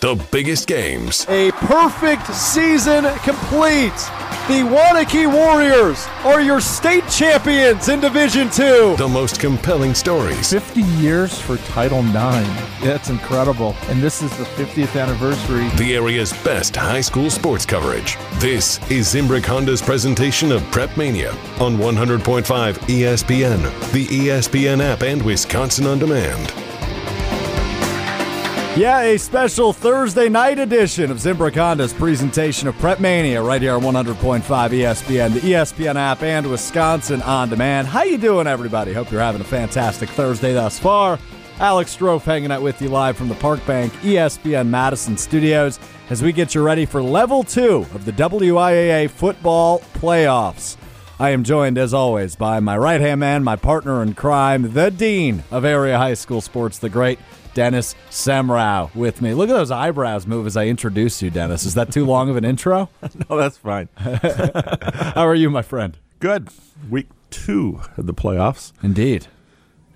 the biggest games. A perfect season complete. The Waunakee Warriors are your state champions in Division Two. The most compelling stories. 50 years for Title IX. That's incredible. And this is the 50th anniversary. The area's best high school sports coverage. This is Zimbrick Honda's presentation of Prep Mania on 100.5 ESPN, the ESPN app, and Wisconsin On Demand. Yeah, a special Thursday night edition of Zimbrick Honda's presentation of Prep Mania right here on 100.5 ESPN, the ESPN app, and Wisconsin On Demand. How you doing, everybody? Hope you're having a fantastic Thursday thus far. Alex Strouf hanging out with you live from the Park Bank ESPN Madison studios as we get you ready for level two of the WIAA football playoffs. I am joined, as always, by my right hand man, my partner in crime, the Dean of Area High School Sports, the great Dennis Semrau with me. Look at those eyebrows move as I introduce you, Dennis. Is that too long of an intro? no, that's fine. How are you, my friend? Good. Week two of the playoffs. Indeed.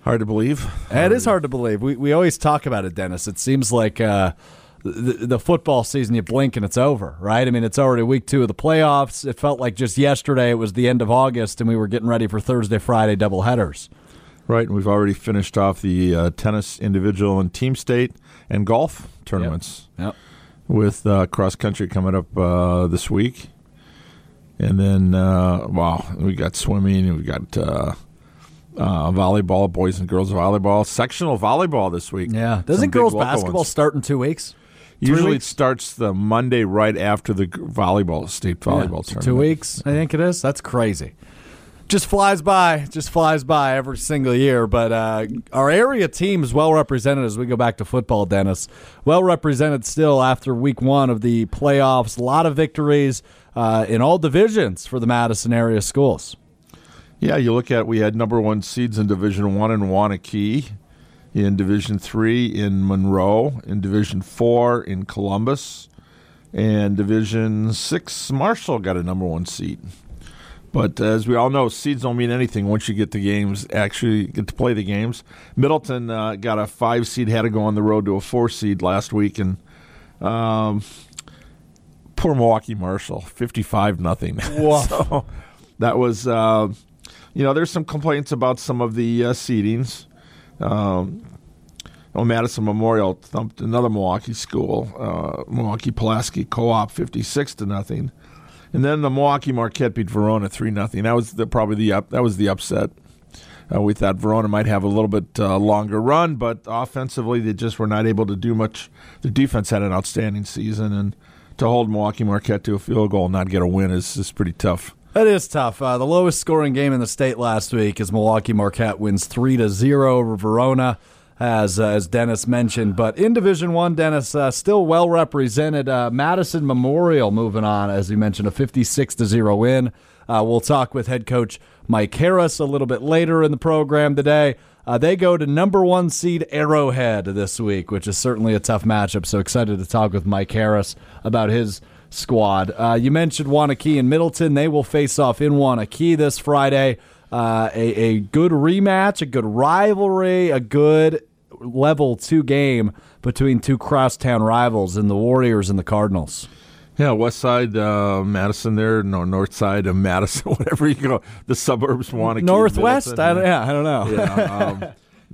Hard to believe. It is hard to believe. We, we always talk about it, Dennis. It seems like uh, the, the football season, you blink and it's over, right? I mean, it's already week two of the playoffs. It felt like just yesterday it was the end of August and we were getting ready for Thursday, Friday doubleheaders. Right, and we've already finished off the uh, tennis individual and team state and golf tournaments. Yep. yep. With uh, cross country coming up uh, this week, and then uh, wow, we got swimming and we got uh, uh, volleyball, boys and girls volleyball, sectional volleyball this week. Yeah, doesn't girls basketball ones. start in two weeks? Usually it starts the Monday right after the volleyball state volleyball yeah, tournament. Two weeks, I think it is. That's crazy just flies by, just flies by every single year. But uh, our area team is well represented as we go back to football, Dennis. Well represented still after week one of the playoffs. A lot of victories uh, in all divisions for the Madison area schools. Yeah, you look at we had number one seeds in Division One in Waunakee, in Division Three in Monroe, in Division Four in Columbus, and Division Six Marshall got a number one seed. But as we all know, seeds don't mean anything once you get the games, actually get to play the games. Middleton uh, got a five seed, had to go on the road to a four seed last week, and um, poor Milwaukee Marshall, fifty-five nothing. so that was, uh, you know, there's some complaints about some of the uh, seedings. Um, oh, Madison Memorial thumped another Milwaukee school, uh, Milwaukee Pulaski Co-op, fifty-six to nothing. And then the Milwaukee Marquette beat Verona three nothing. That was the, probably the up, that was the upset. Uh, we thought Verona might have a little bit uh, longer run, but offensively they just were not able to do much. The defense had an outstanding season, and to hold Milwaukee Marquette to a field goal and not get a win is, is pretty tough. That is tough. Uh, the lowest scoring game in the state last week is Milwaukee Marquette wins three to zero over Verona as uh, as Dennis mentioned. But in Division One, Dennis uh, still well represented. Uh, Madison Memorial moving on, as you mentioned, a fifty-six to zero win. Uh, we'll talk with head coach Mike Harris a little bit later in the program today. Uh, they go to number one seed Arrowhead this week, which is certainly a tough matchup. So excited to talk with Mike Harris about his squad. Uh, you mentioned Waunakee and Middleton. They will face off in Waunakee this Friday uh, a, a good rematch, a good rivalry, a good level two game between two crosstown rivals in the Warriors and the Cardinals. Yeah, west side uh, Madison there, no north side of Madison, whatever you go, the suburbs want to northwest. I yeah, I don't know. Yeah,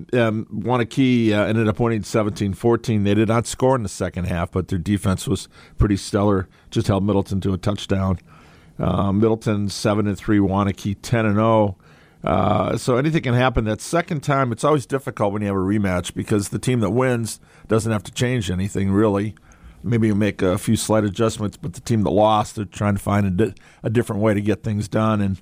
um, um, Waunakee uh, ended up winning 17-14. They did not score in the second half, but their defense was pretty stellar. Just held Middleton to a touchdown. Uh, Middleton seven and three, Waunakee ten and zero. Uh, so anything can happen. That second time, it's always difficult when you have a rematch because the team that wins doesn't have to change anything really. Maybe you make a few slight adjustments, but the team that lost, they're trying to find a, di- a different way to get things done. And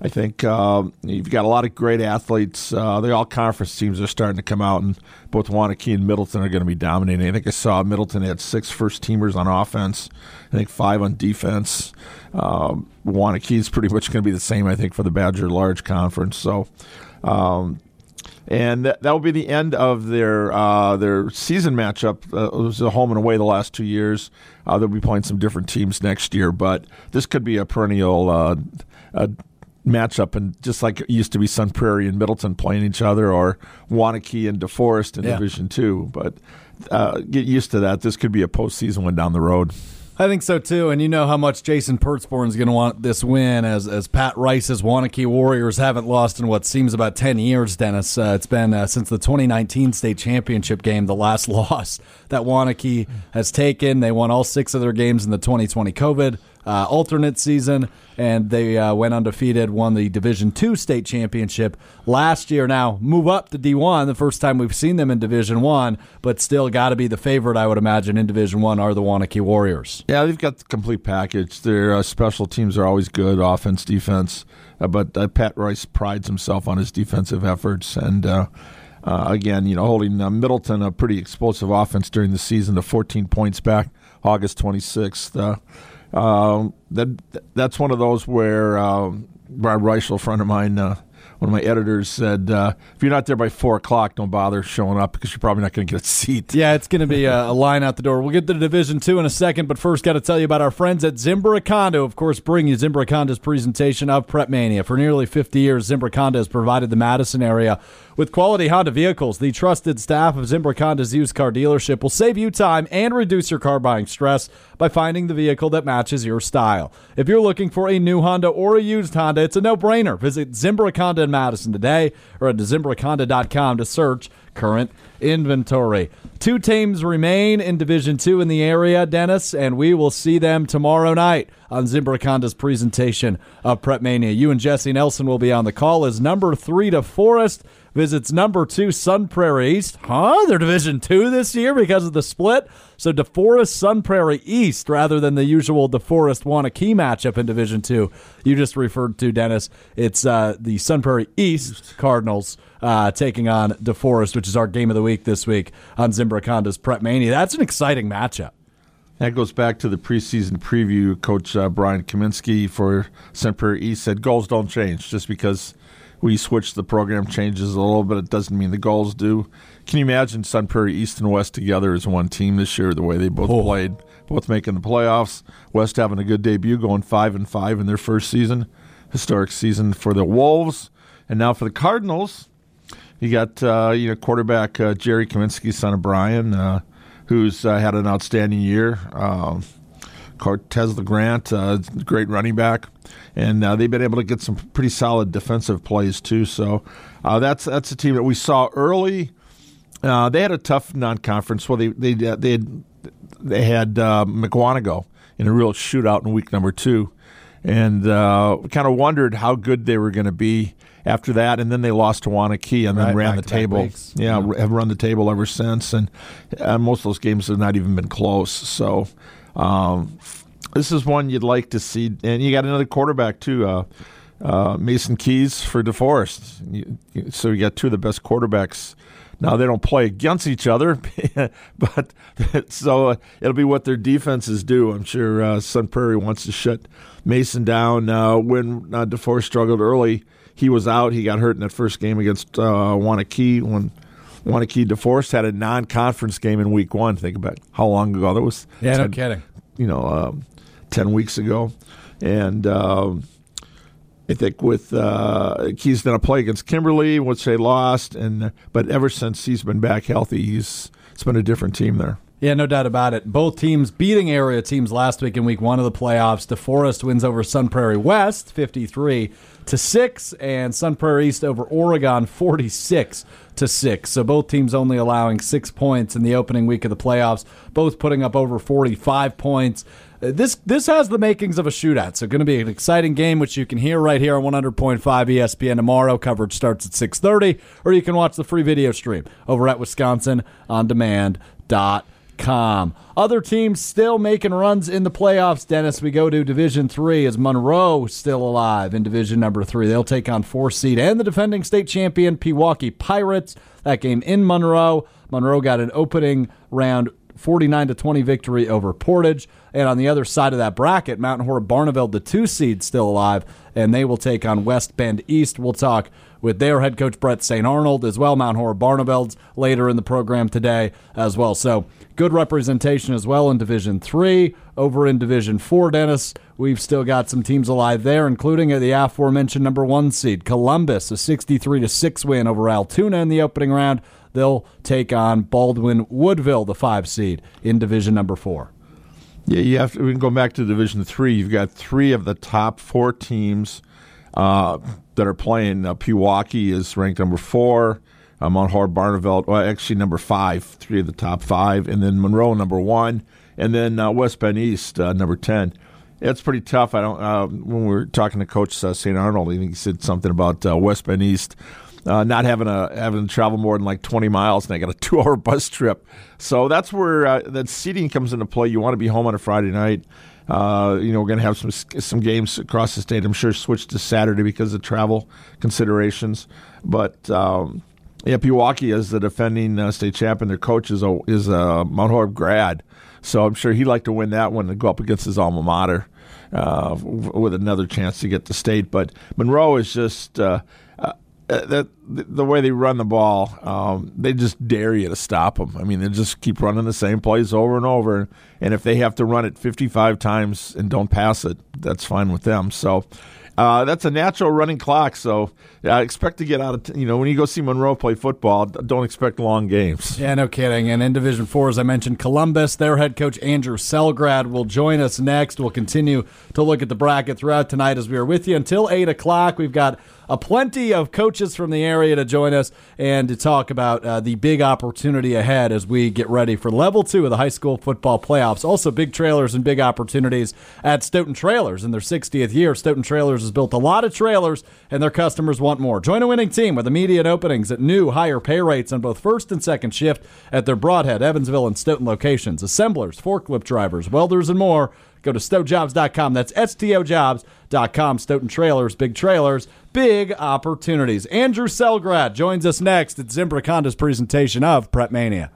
I think uh, you've got a lot of great athletes. Uh, the all conference teams are starting to come out, and both Waunakee and Middleton are going to be dominating. I think I saw Middleton had six first teamers on offense, I think five on defense. Um, Waunakee is pretty much going to be the same, I think, for the Badger Large Conference. So, um, and that, that will be the end of their uh, their season matchup. Uh, it was a home and away the last two years. Uh, they'll be playing some different teams next year, but this could be a perennial uh, matchup, and just like it used to be Sun Prairie and Middleton playing each other, or Waunakee and DeForest in Yeah. Division Two. But uh, get used to that. This could be a postseason one down the road. I think so too, and you know how much Jason Pertzborn is going to want this win, as as Pat Rice's Waunakee Warriors haven't lost in what seems about ten years. Dennis, uh, it's been uh, since the 2019 state championship game, the last loss that Waunakee has taken. They won all six of their games in the 2020 COVID uh, alternate season, and they uh, went undefeated, won the Division Two state championship last year. Now move up to D1, the first time we've seen them in Division One, but still got to be the favorite, I would imagine, in Division One are the Waunakee Warriors. Yeah, they've got the complete package. Their uh, special teams are always good, offense, defense. Uh, but uh, Pat Rice prides himself on his defensive efforts, and uh, uh, again, you know, holding uh, Middleton a pretty explosive offense during the season to 14 points back, August 26th. Uh, um, that that's one of those where um, Brian Reichel, a friend of mine, uh, one of my editors, said, uh, "If you're not there by four o'clock, don't bother showing up because you're probably not going to get a seat." Yeah, it's going to be a, a line out the door. We'll get to Division Two in a second, but first, got to tell you about our friends at Zimbrick Honda. Of course, bring you Zimbrick Honda's presentation of Prep Mania. For nearly 50 years, Zimbrick Honda has provided the Madison area with quality Honda vehicles. The trusted staff of Zimbrick Honda's used car dealership will save you time and reduce your car buying stress by finding the vehicle that matches your style. If you're looking for a new Honda or a used Honda, it's a no-brainer. Visit Zimbrick Honda in Madison today or at ZimbrickHonda.com to search current inventory. Two teams remain in Division Two in the area, Dennis, and we will see them tomorrow night on Zimbrick Honda's presentation of Prep Mania. You and Jesse Nelson will be on the call as number three DeForest visits number two Sun Prairie East. Huh? They're Division Two this year because of the split. So DeForest Sun Prairie East rather than the usual DeForest Waunakee matchup in Division Two. You just referred to Dennis. It's uh, the Sun Prairie East Cardinals uh, taking on DeForest, which is our game of the week this week on Zimbrick Honda's Prep Mania. That's an exciting matchup. That goes back to the preseason preview. Coach uh, Brian Kaminsky for Sun Prairie East said goals don't change just because we switch the program changes a little bit. It doesn't mean the goals do. Can you imagine Sun Prairie East and West together as one team this year? The way they both Oh. played, both making the playoffs. West having a good debut, going five and five in their first season, historic season for the Wolves, and now for the Cardinals. You got uh, you know quarterback uh, Jerry Kaminsky, son of Brian, uh, who's uh, had an outstanding year. Cortez LeGrant, uh, great running back, and uh, they've been able to get some pretty solid defensive plays too. So uh, that's that's a team that we saw early. Uh, they had a tough non-conference. Well, they they they had they had uh, Mukwonago in a real shootout in week number two, and uh, kind of wondered how good they were going to be after that. And then they lost to Waunakee and then Right, ran the table. weeks. Yeah, have run the table ever since, and uh, most of those games have not even been close. So. Um, this is one you'd like to see, and you got another quarterback too, uh, uh, Mason Keys for DeForest. So you got two of the best quarterbacks. Now they don't play against each other, but so uh, it'll be what their defenses do. I'm sure uh, Sun Prairie wants to shut Mason down. Uh, when DeForest struggled early, he was out. He got hurt in that first game against uh, Waunakee when. Waunakee DeForest had a non-conference game in Week One. Think about how long ago that was. Yeah, no 10 kidding. you know, um, 10 weeks ago. And um, I think with uh, he's going to play against Kimberly, which they lost. and But ever since he's been back healthy, he's it's been a different team there. Yeah, no doubt about it. Both teams beating area teams last week in week one of the playoffs. DeForest wins over Sun Prairie West 53 to 6, and Sun Prairie East over Oregon 46 to 6. So both teams only allowing six points in the opening week of the playoffs, both putting up over 45 points. Uh, This this has the makings of a shootout, so going to be an exciting game, which you can hear right here on 100.5 ESPN tomorrow. Coverage starts at 6:30, or you can watch the free video stream over at Other teams still making runs in the playoffs. Dennis, we go to Division Three. Is Monroe still alive in Division Number Three? They'll take on four seed and the defending state champion Pewaukee Pirates. That game in Monroe. Monroe got an opening round 49 to 20 victory over Portage. And on the other side of that bracket, Mount Horeb Barneveld, the two seed, still alive, and they will take on West Bend East. We'll talk with their head coach Bret St. Arnauld as well. Mount Horeb Barneveld's later in the program today as well. So good representation as well in Division Three. Over in Division Four, Dennis, we've still got some teams alive there, including the aforementioned number one seed Columbus, a 63 to six win over Altoona in the opening round. They'll take on Baldwin Woodville, the five seed in Division Number Four. Yeah, you have to. We can go back to Division Three. You've got three of the top four teams uh, that are playing. Uh, Pewaukee is ranked number four. Uh, Mount Barneveld, well, actually number five, three of the top five, and then Monroe number one, and then uh, West Bend East uh, number ten. It's pretty tough. I don't. Uh, when we were talking to Coach uh, St. Arnauld, he said something about uh, West Bend East uh, not having a having to travel more than like 20 miles, and I got a two hour bus trip. So that's where uh, that seating comes into play. You want to be home on a Friday night. Uh, you know, we're going to have some some games across the state. I'm sure switch to Saturday because of travel considerations. But um, yeah, Pewaukee is the defending uh, state champion. Their coach is a is a Mount grad, so I'm sure he'd like to win that one and go up against his alma mater uh, with another chance to get to state. But Monroe is just uh, that the way they run the ball, um, they just dare you to stop them. I mean, they just keep running the same plays over and over. And if they have to run it 55 times and don't pass it, that's fine with them. So uh, that's a natural running clock, so I expect to get out of. T- you know, when you go see Monroe play football, don't expect long games. Yeah, no kidding. And in Division Four, as I mentioned, Columbus, their head coach Andrew Selgrad will join us next. We'll continue to look at the bracket throughout tonight as we are with you until eight o'clock. We've got a plenty of coaches from the area to join us and to talk about uh, the big opportunity ahead as we get ready for level two of the high school football playoffs. Also, big trailers and big opportunities at Stoughton Trailers in their 60th year. Stoughton Trailers has built a lot of trailers, and their customers want more. Join a winning team with immediate openings at new, higher pay rates on both first and second shift at their Brodhead, Evansville, and Stoughton locations. Assemblers, forklift drivers, welders, and more. Go to stojobs.com. That's S-T-O-Jobs.com. Stoughton Trailers, big trailers, big opportunities. Andrew Selgrad joins us next at Zimbrick Honda's presentation of Prep Mania.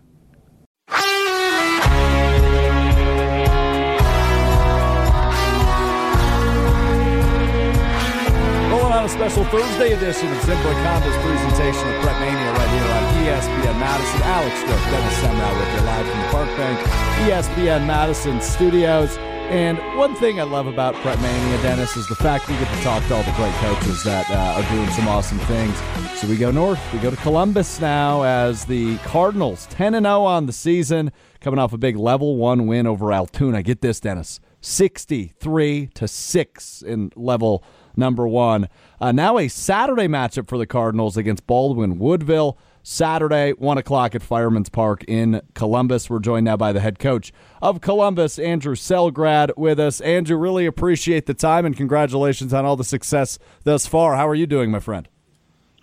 On a special Thursday edition of Zimbrick Honda's presentation of Prep Mania right here on ESPN Madison. Alex Strouf, Dennis Semrau with you live from the Park Bank ESPN Madison studios. And one thing I love about Prep Mania, Dennis, is the fact we get to talk to all the great coaches that uh, are doing some awesome things. So we go north. We go to Columbus now as the Cardinals 10 and 0 on the season, coming off a big level one win over Altoona. Get this, Dennis, 63 to six in level number one. Uh, now a Saturday matchup for the Cardinals against Baldwin Woodville. Saturday, 1 o'clock at Fireman's Park in Columbus. We're joined now by the head coach of Columbus, Andrew Selgrad, with us. Andrew, really appreciate the time and congratulations on all the success thus far. How are you doing, my friend?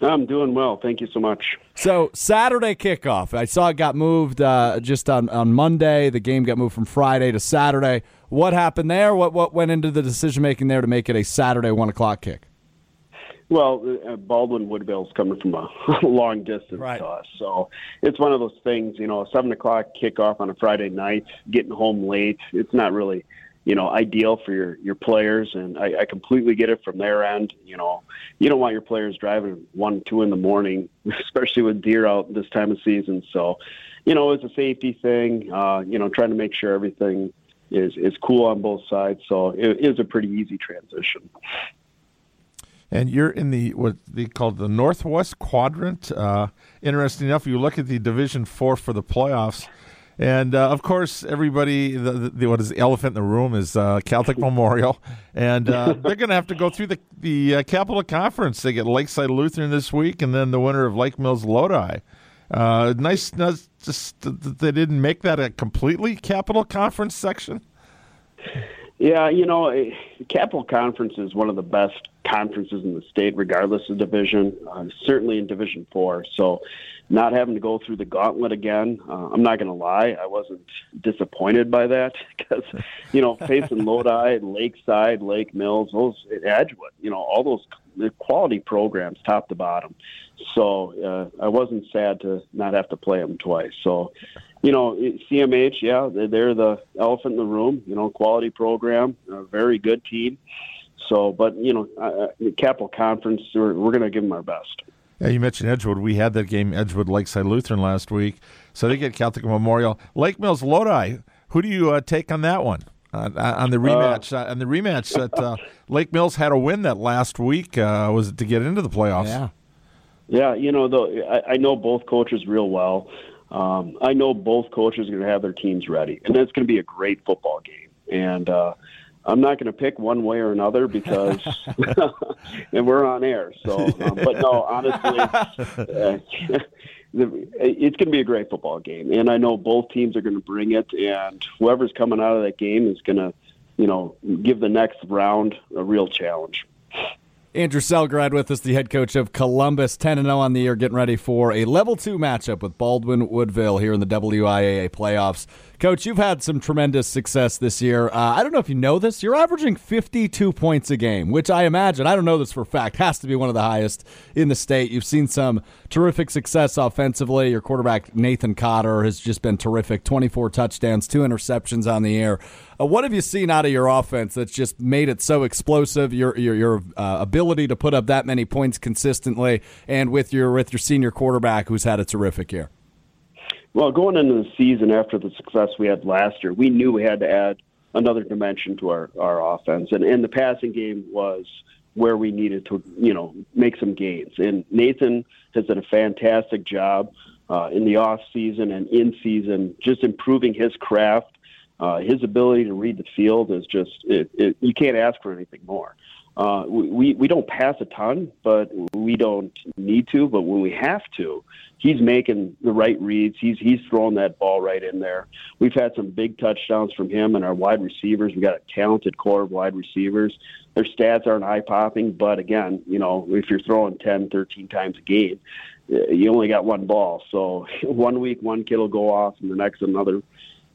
I'm doing well. Thank you so much. So, Saturday kickoff. I saw it got moved uh, just on, on Monday. The game got moved from Friday to Saturday. What happened there? What, what went into the decision making there to make it a Saturday 1 o'clock kick? Well, uh, Baldwin Woodville's coming from a long distance right. to us, so it's one of those things. You know, a seven o'clock kickoff on a Friday night, getting home late. It's not really, you know, ideal for your your players, and I, I completely get it from their end. You know, you don't want your players driving one, two in the morning, especially with deer out this time of season. So, you know, it's a safety thing. Uh, you know, trying to make sure everything is is cool on both sides. So it is a pretty easy transition and you're in the what they call the northwest quadrant. Uh, interesting enough, you look at the Division Four for the playoffs, and uh, of course, everybody the, the, what is the elephant in the room is uh, Catholic Memorial, and uh, they're going to have to go through the the uh, Capital Conference. They get Lakeside Lutheran this week, and then the winner of Lake Mills Lodi. Uh, nice, nice, just they didn't make that a completely Capital Conference section. Yeah, you know, eh, Capital Conference is one of the best conferences in the state, regardless of division. Uh, certainly in Division Four. So, not having to go through the gauntlet again, uh, I'm not going to lie, I wasn't disappointed by that because, you know, facing Lodi, Lakeside, Lake Mills, those Edgewood, you know, all those quality programs, top to bottom. So uh, I wasn't sad to not have to play them twice. So you know, CMH, yeah, they're the elephant in the room. You know, quality program, a very good team. So, but you know, uh, Capital Conference, we're, we're going to give them our best. Yeah, you mentioned Edgewood. We had that game, Edgewood Lakeside Lutheran, last week. So they get Catholic Memorial. Lake Mills Lodi. Who do you uh, take on that one? Uh, on the rematch, uh, on the rematch that uh, Lake Mills had a win that last week uh, was to get into the playoffs. Yeah, yeah. You know, though I, I know both coaches real well. Um, I know both coaches are going to have their teams ready, and it's going to be a great football game. And uh, I'm not going to pick one way or another because, and we're on air. So, um, but no, honestly, uh, it's going to be a great football game, and I know both teams are going to bring it, and whoever's coming out of that game is going to, you know, give the next round a real challenge. Andrew Selgrad with us, the head coach of Columbus, 10 0 on the year, getting ready for a level two matchup with Baldwin Woodville here in the WIAA playoffs. Coach, you've had some tremendous success this year. Uh, I don't know if you know this. You're averaging 52 points a game, which I imagine, I don't know this for a fact, has to be one of the highest in the state. You've seen some terrific success offensively. Your quarterback, Nathan Cotter, has just been terrific 24 touchdowns, two interceptions on the air. Uh, what have you seen out of your offense that's just made it so explosive? Your your, your uh, ability to put up that many points consistently, and with your with your senior quarterback who's had a terrific year. Well, going into the season after the success we had last year, we knew we had to add another dimension to our, our offense. And, and the passing game was where we needed to, you know, make some gains. And Nathan has done a fantastic job uh, in the off season and in season, just improving his craft. Uh, his ability to read the field is just it, it, you can't ask for anything more. Uh, we we don't pass a ton, but we don't need to. But when we have to, he's making the right reads. He's he's throwing that ball right in there. We've had some big touchdowns from him and our wide receivers. We got a talented core of wide receivers. Their stats aren't eye popping, but again, you know, if you're throwing 10, 13 times a game, you only got one ball. So one week one kid will go off, and the next another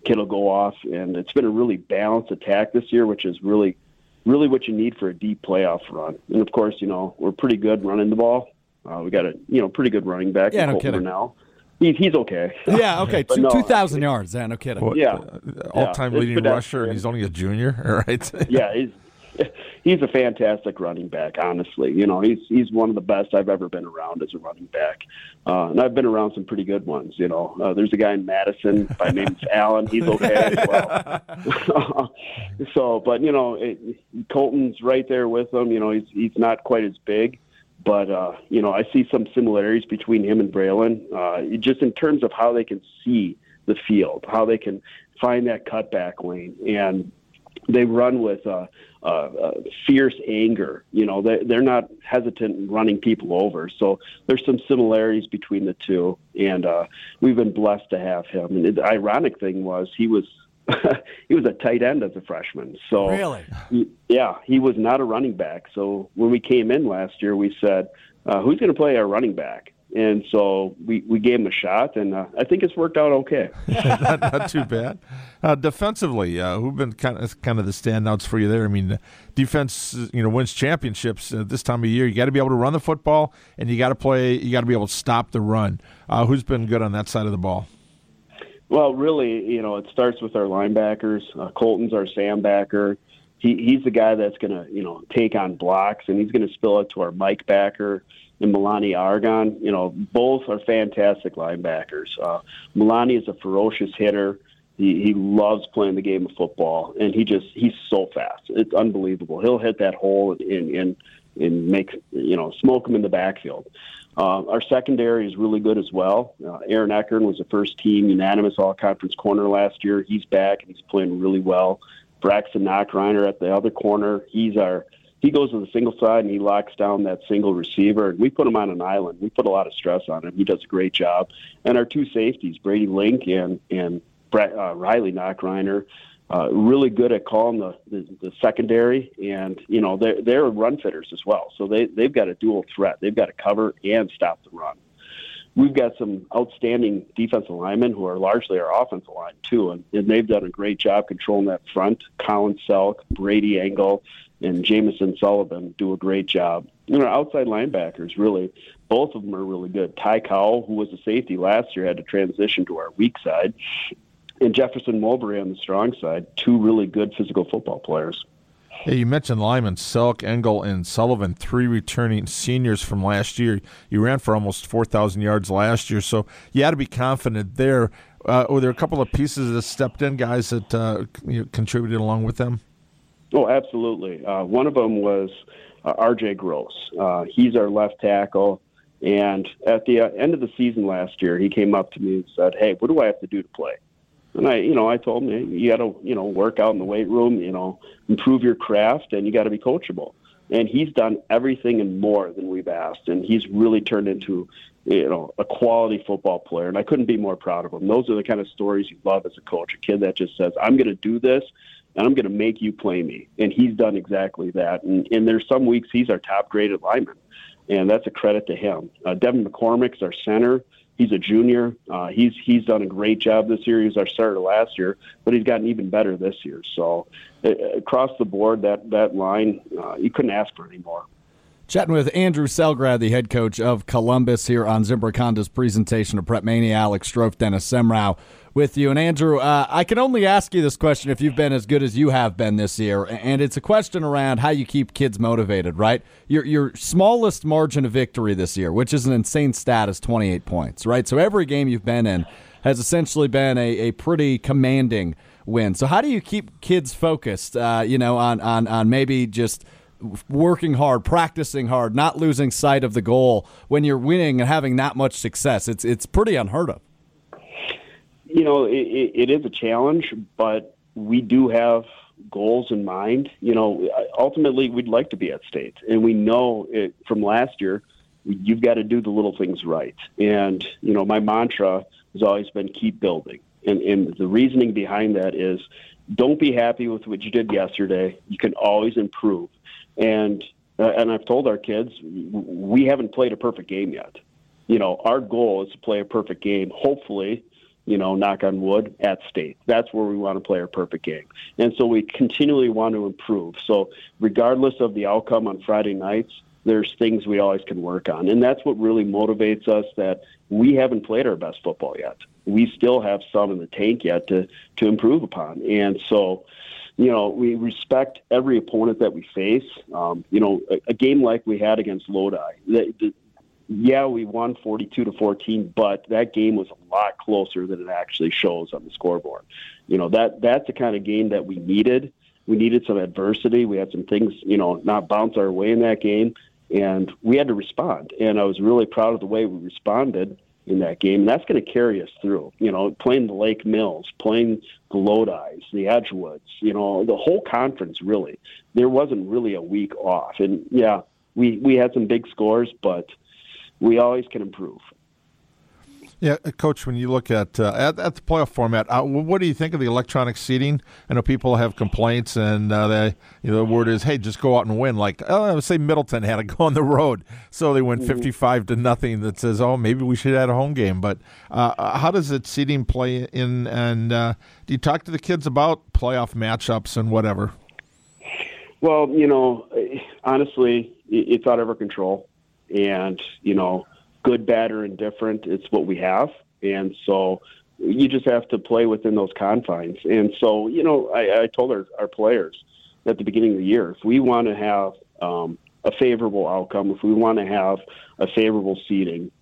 kid will go off, and it's been a really balanced attack this year, which is really really what you need for a deep playoff run. And of course, you know, we're pretty good running the ball. Uh, we got a you know pretty good running back. Yeah, no kidding. Now. He's, he's okay. Yeah, okay. Two, no, 2,000 yards. Yeah, no kidding. Well, yeah. Uh, all time yeah, leading rusher, and he's only a junior, right? yeah, he's he's a fantastic running back. Honestly, you know, he's he's one of the best I've ever been around as a running back, uh, and I've been around some pretty good ones. You know, uh, there's a guy in Madison by name Allen. He's okay as well. so, but you know, it, Colton's right there with him. You know, he's he's not quite as big. But uh, you know, I see some similarities between him and Braelon, uh, just in terms of how they can see the field, how they can find that cutback lane, and they run with uh, uh, uh, fierce anger. You know, they, they're not hesitant in running people over. So there's some similarities between the two, and uh, we've been blessed to have him. And the ironic thing was he was he was a tight end as a freshman. So really, he, yeah, he was not a running back. So when we came in last year, we said, uh, "Who's going to play our running back?" And so we, we gave him a shot, and uh, I think it's worked out okay. not, not, too bad. Uh, defensively, uh, who've been kind of kind of the standouts for you there? I mean, defense, you know, wins championships at this time of year. You got to be able to run the football, and you got to play. You got to be able to stop the run. Uh, who's been good on that side of the ball? Well, really, you know, it starts with our linebackers. Uh, Colton's our Sambacker. He, he's the guy that's going to, you know, take on blocks, and he's going to spill it to our Mike backer and Milani Argon. You know, both are fantastic linebackers. Uh, Milani is a ferocious hitter. He, he loves playing the game of football, and he just he's so fast. It's unbelievable. He'll hit that hole and and and make you know smoke him in the backfield. Uh, our secondary is really good as well. Uh, Aaron Eckern was the first team unanimous all conference corner last year. He's back and he's playing really well. Braxton Knockreiner at the other corner. He's our he goes to the single side and he locks down that single receiver. And we put him on an island. We put a lot of stress on him. He does a great job. And our two safeties, Brady Link and and Brett, uh, Riley Knockreiner, uh, really good at calling the, the, the secondary. And you know they're they're run fitters as well. So they they've got a dual threat. They've got to cover and stop the run. We've got some outstanding defensive linemen who are largely our offensive line too, and, and they've done a great job controlling that front. Colin Selk, Brady Engel, and Jamison Sullivan do a great job. You know, outside linebackers, really, both of them are really good. Ty Cowell, who was a safety last year, had to transition to our weak side. And Jefferson Mulberry on the strong side, two really good physical football players. Hey, you mentioned Lyman, Selk, Engel, and Sullivan, three returning seniors from last year. You ran for almost 4,000 yards last year, so you had to be confident there. Uh, were there a couple of pieces that stepped in, guys that uh, you contributed along with them? Oh, absolutely. Uh, one of them was uh, R.J. Gross. Uh, he's our left tackle. And at the uh, end of the season last year, he came up to me and said, "Hey, what do I have to do to play?" And I, you know, I told him, "You got to, you know, work out in the weight room. You know, improve your craft, and you got to be coachable." And he's done everything and more than we've asked, and he's really turned into, you know, a quality football player. And I couldn't be more proud of him. Those are the kind of stories you love as a coach. A kid that just says, "I'm going to do this." And I'm going to make you play me. And he's done exactly that. And, and there's some weeks he's our top graded lineman and that's a credit to him. Uh, Devin McCormick's our center. He's a junior. Uh, he's he's done a great job this year. He was our starter last year, but he's gotten even better this year. So uh, across the board, that that line, uh, you couldn't ask for any more. Chatting with Andrew Selgrad, the head coach of Columbus, here on Zimbrick Honda's presentation of Prep Mania. Alex Strouf, Dennis Semrau with you. And Andrew, uh, I can only ask you this question if you've been as good as you have been this year, and it's a question around how you keep kids motivated. Right, your your smallest margin of victory this year, which is an insane stat, is 28 points. Right, so every game you've been in has essentially been a, a pretty commanding win. So how do you keep kids focused? Uh, you know, on on on maybe just working hard, practicing hard, not losing sight of the goal when you're winning and having that much success. It's it's pretty unheard of. You know, it, it is a challenge, but we do have goals in mind. You know, ultimately, we'd like to be at state, and we know it from last year. You've got to do the little things right, and you know, my mantra has always been keep building, and and the reasoning behind that is don't be happy with what you did yesterday. You can always improve. And uh, and I've told our kids we haven't played a perfect game yet. You know, our goal is to play a perfect game. Hopefully, you know, knock on wood, at state. That's where we want to play our perfect game. And so we continually want to improve. So regardless of the outcome on Friday nights, there's things we always can work on. And that's what really motivates us that we haven't played our best football yet. We still have some in the tank yet to to improve upon. And so you know, we respect every opponent that we face. Um, you know, a, a, game like we had against Lodi, the, the, yeah, we won 42 to 14, but that game was a lot closer than it actually shows on the scoreboard. You know, that that's the kind of game that we needed. We needed some adversity. We had some things, you know, not bounce our way in that game, and we had to respond. And I was really proud of the way we responded in that game. And that's going to carry us through. You know, playing the Lake Mills, playing the Lodi's, the Edgewoods, you know, the whole conference really. There wasn't really a week off. And yeah, we, we had some big scores, but we always can improve. Yeah, uh, Coach. When you look at uh, at, at, the playoff format, uh, what do you think of the electronic seating? I know people have complaints, and uh, they, you know, the word is, "Hey, just go out and win." Like, oh, say Middleton had to go on the road, so they went mm-hmm. fifty-five to nothing. That says, "Oh, maybe we should have a home game." But uh, uh, how does it seating play in? And do you talk to the kids about playoff matchups and whatever? Well, you know, honestly, it's out of our control, and you know good, bad, or indifferent. It's what we have, and so you just have to play within those confines. And so, you know, I, I told our, our players at the beginning of the year, if we want to have um, a favorable outcome, if we want to have a favorable seating,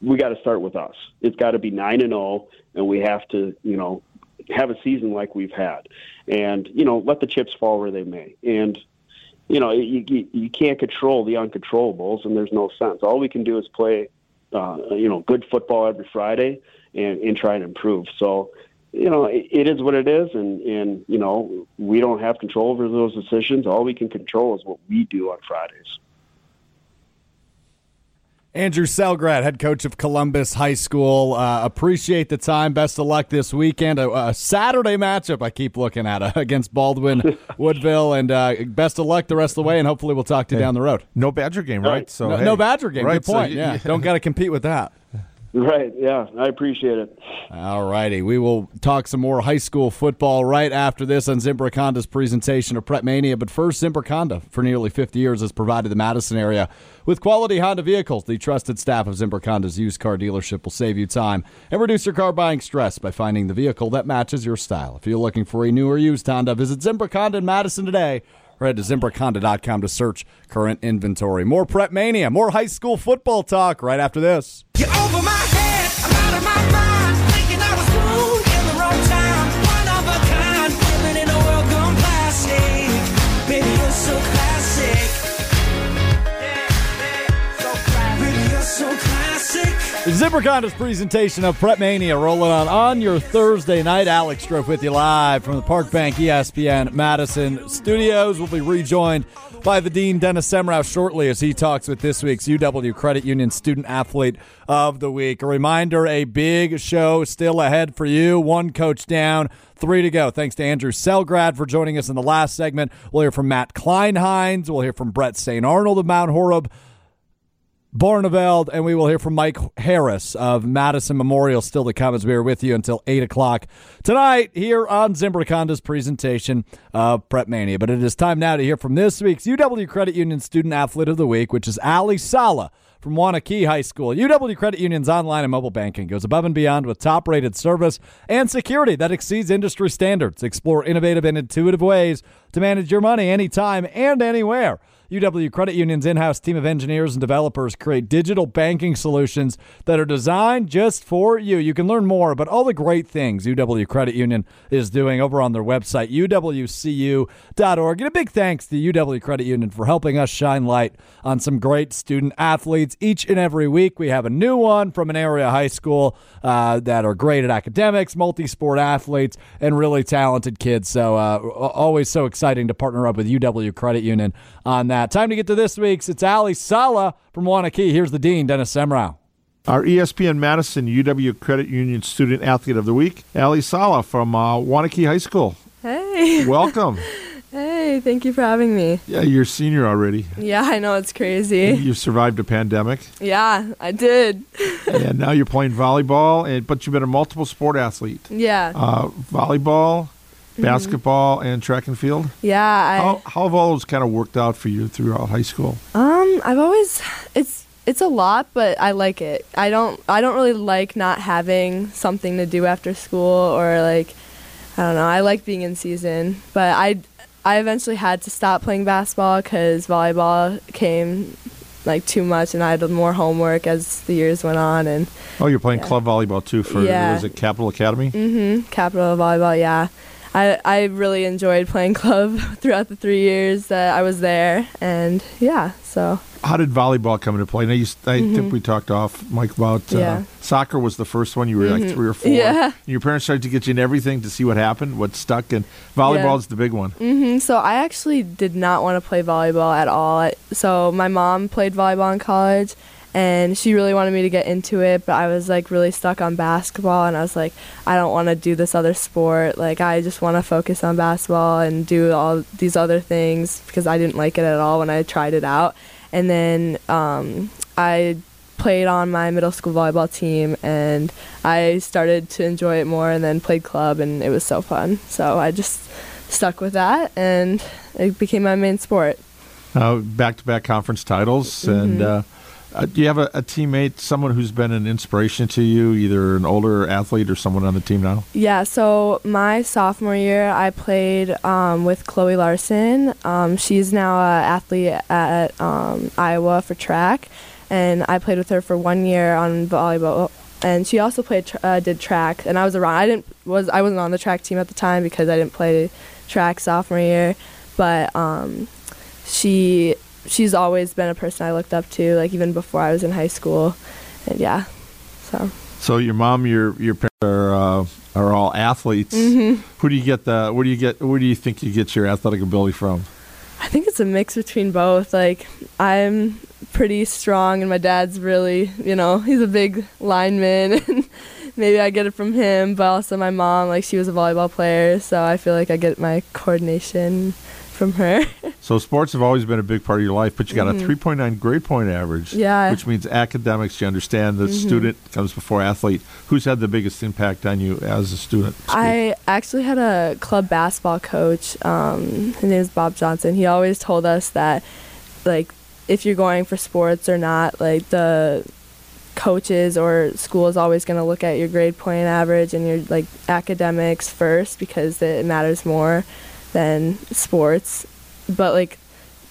we got to start with us. It's got to be nine and zero, oh, and we have to, you know, have a season like we've had, and you know, let the chips fall where they may. And you know, you, you, you can't control the uncontrollables, and there's no sense. All we can do is play, uh, you know, good football every Friday and, and try and improve. So, you know, it, it is what it is, and, and, you know, we don't have control over those decisions. All we can control is what we do on Fridays. Andrew Selgrad, head coach of Columbus High School. Uh, appreciate the time. Best of luck this weekend. A, a Saturday matchup I keep looking at uh, against Baldwin Woodville, and uh, best of luck the rest of the way. And hopefully we'll talk to you hey, down the road. No Badger game, right? So no, hey. no Badger game. Right, Good point. So you, yeah, don't got to compete with that. Right. Yeah, I appreciate it. All righty. We will talk some more high school football right after this on Zimbrick Honda's presentation of Prep Mania. But first, Zimbrick Honda, for nearly 50 years, has provided the Madison area with quality Honda vehicles. The trusted staff of Zimbrick Honda's used car dealership will save you time and reduce your car buying stress by finding the vehicle that matches your style. If you're looking for a new or used Honda, visit Zimbrick Honda in Madison today or head to ZimbrickHonda.com to search current inventory. More Prep Mania, more high school football talk right after this. Zimbrick presentation of Prep Mania rolling on on your Thursday night. Alex Strouf with you live from the Park Bank ESPN Madison studios. We'll be rejoined by the Dean Dennis Semrau shortly as he talks with this week's UW Credit Union Student Athlete of the Week. A reminder a big show still ahead for you. One coach down, three to go. Thanks to Andrew Selgrad for joining us in the last segment. We'll hear from Matt Kleinheinz. We'll hear from Bret St. Arnauld of Mount Horeb. Barneveld, and we will hear from Mike Harris of Madison Memorial still to come as we are with you until 8 o'clock tonight here on Zimbrick Honda's presentation of Prep Mania. But it is time now to hear from this week's UW Credit Union Student Athlete of the Week, which is Ali Sala from Waunakee High School. UW Credit Union's online and mobile banking goes above and beyond with top rated service and security that exceeds industry standards. Explore innovative and intuitive ways to manage your money anytime and anywhere. UW Credit Union's in house team of engineers and developers create digital banking solutions that are designed just for you. You can learn more about all the great things UW Credit Union is doing over on their website, uwcu.org. And a big thanks to UW Credit Union for helping us shine light on some great student athletes each and every week. We have a new one from an area high school uh, that are great at academics, multi sport athletes, and really talented kids. So, uh, always so exciting to partner up with UW Credit Union on that. Time to get to this week's. It's Ali Sala from Waunakee. Here's the Dean, Dennis Semrau. Our ESPN Madison UW Credit Union Student Athlete of the Week, Ali Sala from uh, Waunakee High School. Hey, Welcome. hey, thank you for having me. yeah, you're senior already. Yeah, I know it's crazy. You survived a pandemic, Yeah, I did. and now you're playing volleyball. And but you've been a multiple sport athlete: Yeah, uh, volleyball, basketball, and track and field. yeah. I How, how have all those kind of worked out for you throughout high school? um, I've always it's it's a lot, but I like it. I don't I don't really like not having something to do after school or like I don't know. I like being in season, but I I eventually had to stop playing basketball because volleyball came like too much, and I had more homework as the years went on and. Oh, you're playing Yeah. club volleyball too for Yeah. was it Capital Academy? Mm-hmm. Capital volleyball, yeah. I I really enjoyed playing club throughout the three years that I was there, and yeah, so How did volleyball come into play? Now, you, I think we talked off, Mike, about uh, Mm-hmm. Yeah. soccer was the first one. You were like three or four. Yeah. And your parents started to get you in everything to see what happened, what stuck, and volleyball Yeah. is the big one. Mm-hmm. so I actually did not want to play volleyball at all. So my mom played volleyball in college, and she really wanted me to get into it, but I was like really stuck on basketball, and I was like, I don't want to do this other sport. Like I just want to focus on basketball and do all these other things because I didn't like it at all when I tried it out. And then um, I played on my middle school volleyball team and I started to enjoy it more and then played club and it was so fun. So I just stuck with that and it became my main sport. Uh, back-to-back conference titles, and uh, uh, do you have a, a teammate, someone who's been an inspiration to you, either an older athlete or someone on the team now? Yeah, so my sophomore year, I played um, with Chloe Larson. Um, she's now an athlete at um, Iowa for track, and I played with her for one year on volleyball. And she also played uh, did track, and I was around. I didn't was I wasn't on the track team at the time because I didn't play track sophomore year, but um, she she's always been a person I looked up to, like even before I was in high school, and yeah, so. So your mom, your your parents are uh, are all athletes. Mm-hmm. Who do you get the? Where do you get? Where do you think you get your athletic ability from? I think it's a mix between both. Like I'm pretty strong, and my dad's really, you know, he's a big lineman, and maybe I get it from him. But also my mom, like she was a volleyball player, so I feel like I get my coordination from her. So sports have always been a big part of your life, but you got a 3.9 grade point average. Mm-hmm. Yeah. Mm-hmm. Which means academics, you understand the student comes before athlete. Who's had the biggest impact on you as a student? I actually had a club basketball coach. Um, his name is Bob Johnson. He always told us that, like, if you're going for sports or not, like the coaches or school is always going to look at your grade point average and your like academics first because it matters more than sports. but like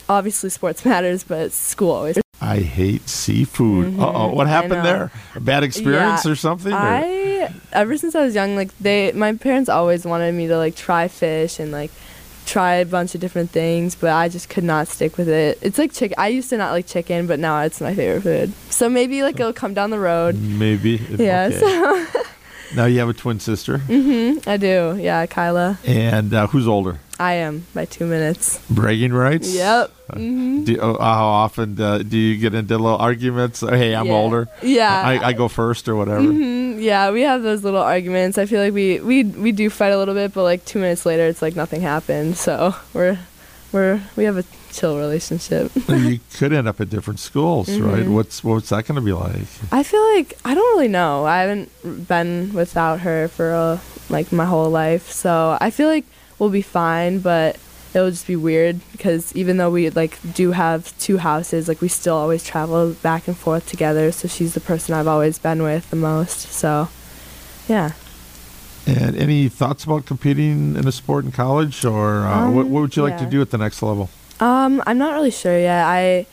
obviously sports matters, but school always. I hate seafood. Uh oh, what Mm-hmm. Happened there? A bad experience Yeah, or something? or- I ever since I was young, like they, my parents always wanted me to like try fish and like try a bunch of different things, but I just could not stick with it. It's like chicken. I used to not like chicken, but now it's my favorite food. So maybe like it'll come down the road. Maybe. Yeah, Okay. so Now you have a twin sister, Mm-hmm. I do. Yeah, Kyla. and uh, who's older? I am by two minutes. Bragging rights. Yep. Do, uh, how often uh, do you get into little arguments? Uh, Hey, I'm Yeah. older. Yeah. I, I go first or whatever. Mhm, Yeah, we have those little arguments. I feel like we, we we do fight a little bit, but like two minutes later, it's like nothing happened. So we're we're we have a chill relationship. you could end up at different schools, right? Mm-hmm. What's what's that going to be like? I feel like I don't really know. I haven't been without her for uh, like my whole life, so I feel like we'll be fine. But it'll just be weird because even though we like do have two houses, like we still always travel back and forth together. So she's the person I've always been with the most. So yeah. And any thoughts about competing in a sport in college, or uh, what, Um, what would you like to do at the next level? Um, I'm not really sure yet. I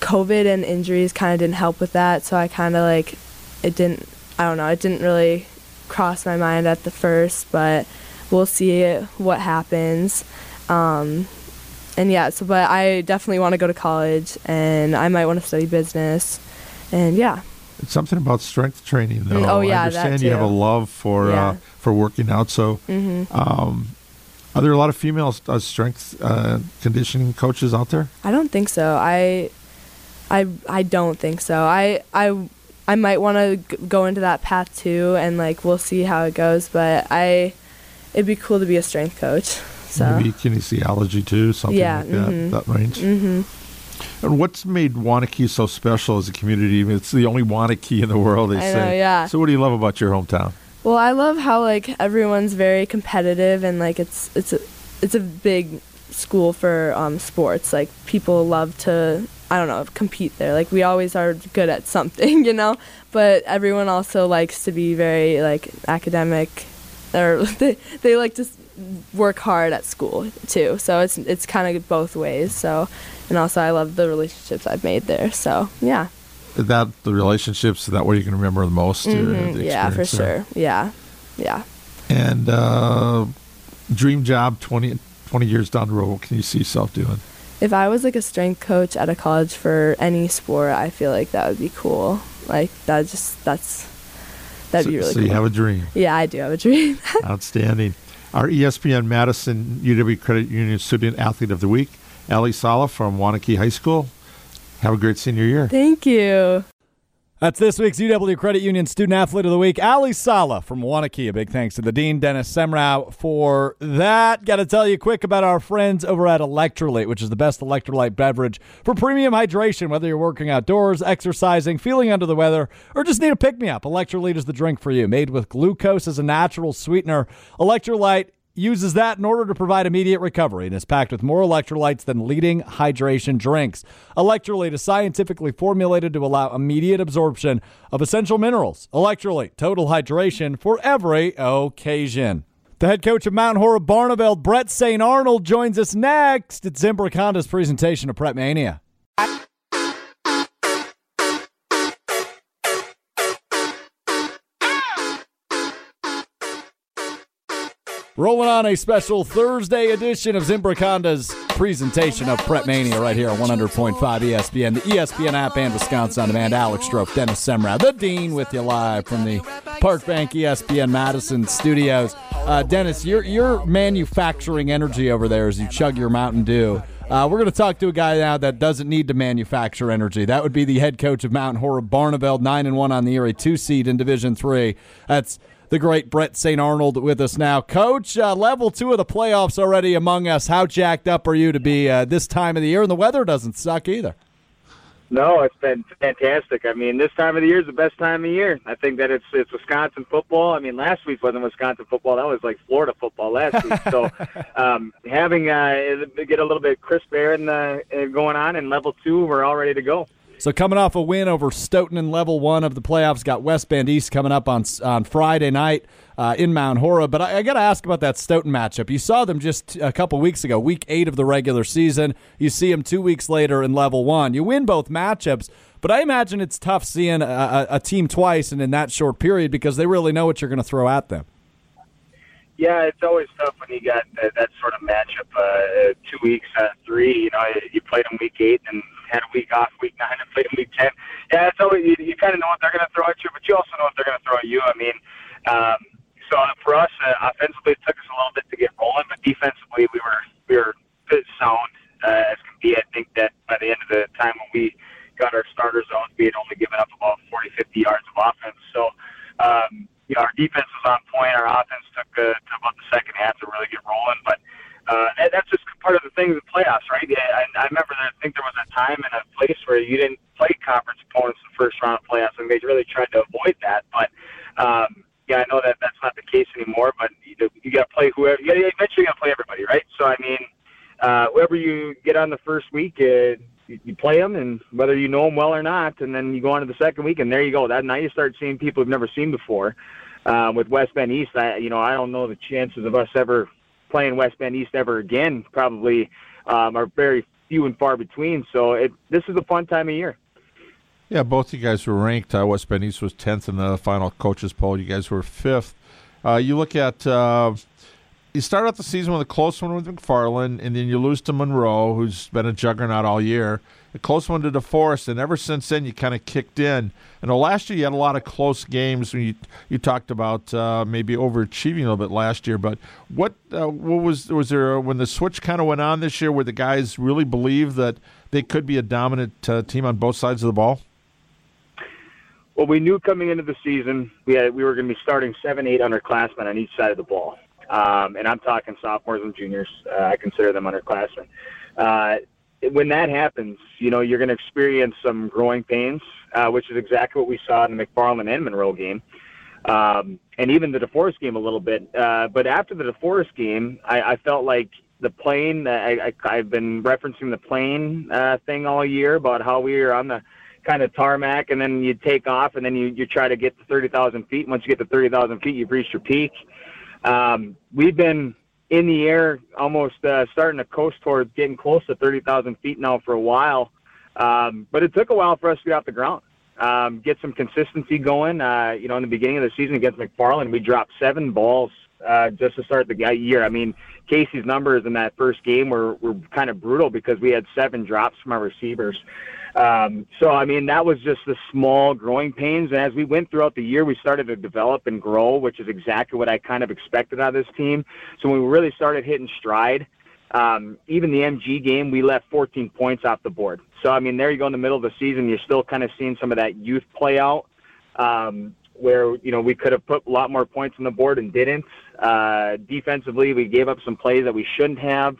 COVID and injuries kind of didn't help with that, so I kind of like it didn't. I don't know. It didn't really cross my mind at the first, but we'll see what happens. Um, and yeah, so but I definitely want to go to college, and I might want to study business, and yeah. It's something about strength training, though. Oh, yeah, I understand you have a love for Yeah. uh, for working out. So, hmm um, are there a lot of female uh, strength uh, conditioning coaches out there? I don't think so. I, I, I don't think so. I, I, I might want to g- go into that path too, and like we'll see how it goes. But I, it'd be cool to be a strength coach. So. Maybe kinesiology too, something Yeah, like that. mhm. That range. hmm And what's made Waunakee so special as a community? I mean, it's the only Waunakee in the world. They I say. know, yeah. So, what do you love about your hometown? Well, I love how like everyone's very competitive and like it's it's a it's a big school for um, sports. Like people love to I don't know compete there. Like we always are good at something, you know. But everyone also likes to be very like academic, or they they like to work hard at school too. So it's it's kind of both ways. So and also I love the relationships I've made there. So yeah, Is that the relationships? Is that what you can remember the most? Mhm, the yeah, for there? sure. Yeah, yeah. And uh, dream job 20, 20 years down the road. What can you see yourself doing? If I was like a strength coach at a college for any sport, I feel like that would be cool. Like that just that's that'd so, be really so cool. you have a dream. yeah, I do have a dream. Outstanding. Our ESPN Madison UW Credit Union Student Athlete of the Week, Ali Sala from Waunakee High School. Have a great senior year. Thank you. That's this week's UW Credit Union Student Athlete of the Week, Ali Sala from Waunakee. A big thanks to the Dean, Dennis Semrau, for that. Got to tell you quick about our friends over at Electrolit, which is the best electrolyte beverage for premium hydration, whether you're working outdoors, exercising, feeling under the weather, or just need a pick me up. Electrolit is the drink for you. Made with glucose as a natural sweetener, Electrolit uses that in order to provide immediate recovery and is packed with more electrolytes than leading hydration drinks. Electrolit is scientifically formulated to allow immediate absorption of essential minerals. Electrolit, total hydration for every occasion. The head coach of Mount Horeb Barneveld, Bret St. Arnauld, joins us next. It's Zimbrick Honda's presentation of Prep Mania. Rolling on a special Thursday edition of Zimbrick Honda's presentation of Prep Mania right here on 100.5 ESPN, the ESPN app, and Wisconsin On Demand. Alex Strouf, Dennis Semrau, the Dean with you live from the Park Bank E ESPN Madison studios. Uh, Dennis, you're, you're manufacturing energy over there as you chug your Mountain Dew. Uh, we're going to talk to a guy now that doesn't need to manufacture energy. That would be the head coach of Mount Horeb Barneveld, nine and one on the year, a two seed in Division Three. That's the great Bret St. Arnauld with us now. Coach, uh, level two of the playoffs already among us. How jacked up are you to be uh, this time of the year? And the weather doesn't suck either. No, it's been fantastic. I mean, this time of the year is the best time of year. I think that it's it's Wisconsin football. I mean, last week wasn't Wisconsin football. That was like Florida football last week. So, um, having uh, get a little bit crisp air in the, uh, going on in level two, we're all ready to go. So coming off a win over Stoughton in level one of the playoffs, got West Bend East coming up on on Friday night uh, in Mount Horeb. But I, I got to ask about that Stoughton matchup. You saw them just a couple weeks ago, week eight of the regular season. You see them two weeks later in level one. You win both matchups. But I imagine it's tough seeing a, a, a team twice and in that short period because they really know what you're going to throw at them. Yeah, it's always tough when you got that, that sort of matchup. Uh, two weeks, three. You know, you played them week eight and had a week off week nine and played them week ten. Yeah, it's always you, you kind of know what they're going to throw at you, but you also know what they're going to throw at you. I mean, um, so for us, uh, offensively, it took us a little bit to get rolling, but defensively, we were we were good sound uh, as can be. I think that by the end of the time when we got our starter zones, we had only given up about 40, 50 yards of offense. So. Um, you know, our defense was on point. Our offense took uh, to about the second half to really get rolling. But uh, that, that's just part of the thing with the playoffs, right? I, I remember that I think there was a time and a place where you didn't play conference opponents in the first round of playoffs, and they really tried to avoid that. But um, yeah, I know that that's not the case anymore. But you, you got to play whoever. You eventually, you got to play everybody, right? So I mean, uh, whoever you get on the first week. Uh, you, you play them, and whether you know them well or not, and then you go on to the second week, and there you go. That now you start seeing people you've never seen before. Uh, with West Bend East, I, you know, I don't know the chances of us ever playing West Bend East ever again. Probably um, are very few and far between. So it this is a fun time of year. Yeah, both you guys were ranked. Uh, West Bend East was tenth in the final coaches poll. You guys were fifth. Uh, you look at uh, you start out the season with a close one with McFarland, and then you lose to Monroe, who's been a juggernaut all year. A close one to DeForest, and ever since then you kind of kicked in. And last year you had a lot of close games. When you you talked about uh, maybe overachieving a little bit last year, but what uh, what was was there when the switch kind of went on this year, where the guys really believed that they could be a dominant uh, team on both sides of the ball? Well, we knew coming into the season we had we were going to be starting seven, eight underclassmen on each side of the ball um, and I'm talking sophomores and juniors. Uh, I consider them underclassmen. When that happens, you know, you're going to experience some growing pains, uh, which is exactly what we saw in the McFarland and Monroe game. Um, and even the DeForest game a little bit. Uh, but after the DeForest game, I, I felt like the plane, I, I, I've been referencing the plane uh, thing all year about how we were on the kind of tarmac and then you take off and then you, you try to get to 30,000 feet. Once you get to 30,000 feet, you've reached your peak. Um, we've been in the air, almost uh, starting to coast towards getting close to 30,000 feet now for a while. Um, but it took a while for us to get off the ground, um, get some consistency going. Uh, you know, in the beginning of the season against McFarland, we dropped seven balls uh, just to start the year. I mean, Casey's numbers in that first game were, were kind of brutal because we had seven drops from our receivers. Um, so, I mean, that was just the small growing pains. And as we went throughout the year, we started to develop and grow, which is exactly what I kind of expected out of this team. So when we really started hitting stride, um, even the MG game, we left 14 points off the board. So, I mean, there you go in the middle of the season, you're still kind of seeing some of that youth play out. Um, where you know we could have put a lot more points on the board and didn't. Uh, defensively, we gave up some plays that we shouldn't have.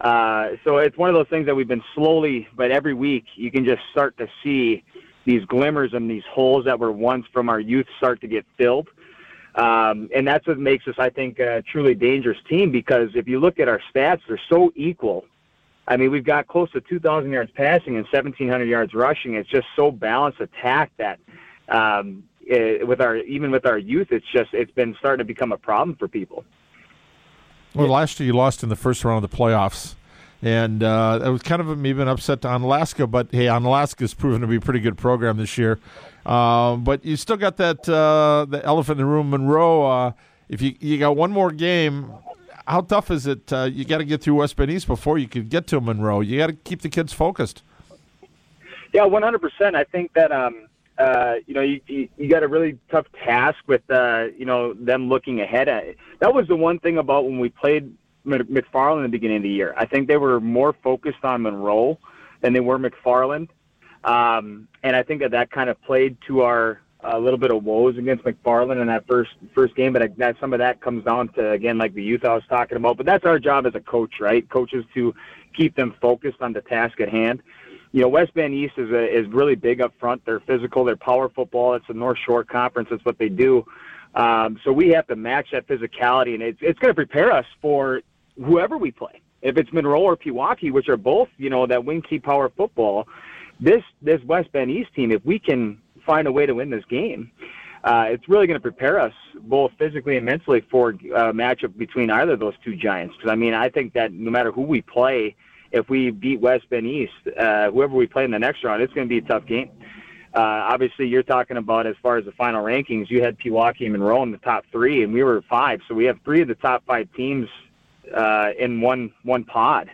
Uh, so it's one of those things that we've been slowly, but every week you can just start to see these glimmers and these holes that were once from our youth start to get filled. Um, and that's what makes us, I think, a truly dangerous team because if you look at our stats, they're so equal. I mean, we've got close to 2,000 yards passing and 1,700 yards rushing. It's just so balanced attack that um, it, with our even with our youth, it's just it's been starting to become a problem for people. Well, last year you lost in the first round of the playoffs, and uh, it was kind of a, maybe an upset to Onalaska. But hey, Onalaska's proven to be a pretty good program this year. Um, but you still got that uh, the elephant in the room, Monroe. Uh, if you you got one more game, how tough is it? Uh, you got to get through West Bend East before you could get to Monroe. You got to keep the kids focused. Yeah, one hundred percent. I think that um, uh, you know, you, you, you got a really tough task with, uh, you know, them looking ahead at it. That was the one thing about when we played McFarland in the beginning of the year. I think they were more focused on Monroe than they were McFarland. Um, and I think that that kind of played to our a little bit of woes against McFarland in that first first game, but I, that some of that comes down to again like the youth I was talking about. But that's our job as a coach, right? Coaches to keep them focused on the task at hand you know, West Bend East is a, is really big up front. They're physical. They're power football. It's a North Shore Conference. That's what they do. Um, so we have to match that physicality, and it's it's going to prepare us for whoever we play. If it's Monroe or Pewaukee, which are both you know that Wing-T power football, this this West Bend East team, if we can find a way to win this game, uh, it's really going to prepare us both physically and mentally for a matchup between either of those two giants. Because I mean, I think that no matter who we play, if we beat West Bend East, uh, whoever we play in the next round, it's going to be a tough game. Uh, obviously, you're talking about as far as the final rankings, you had Pewaukee and Monroe in the top three, and we were five. So we have three of the top five teams uh, in one one pod.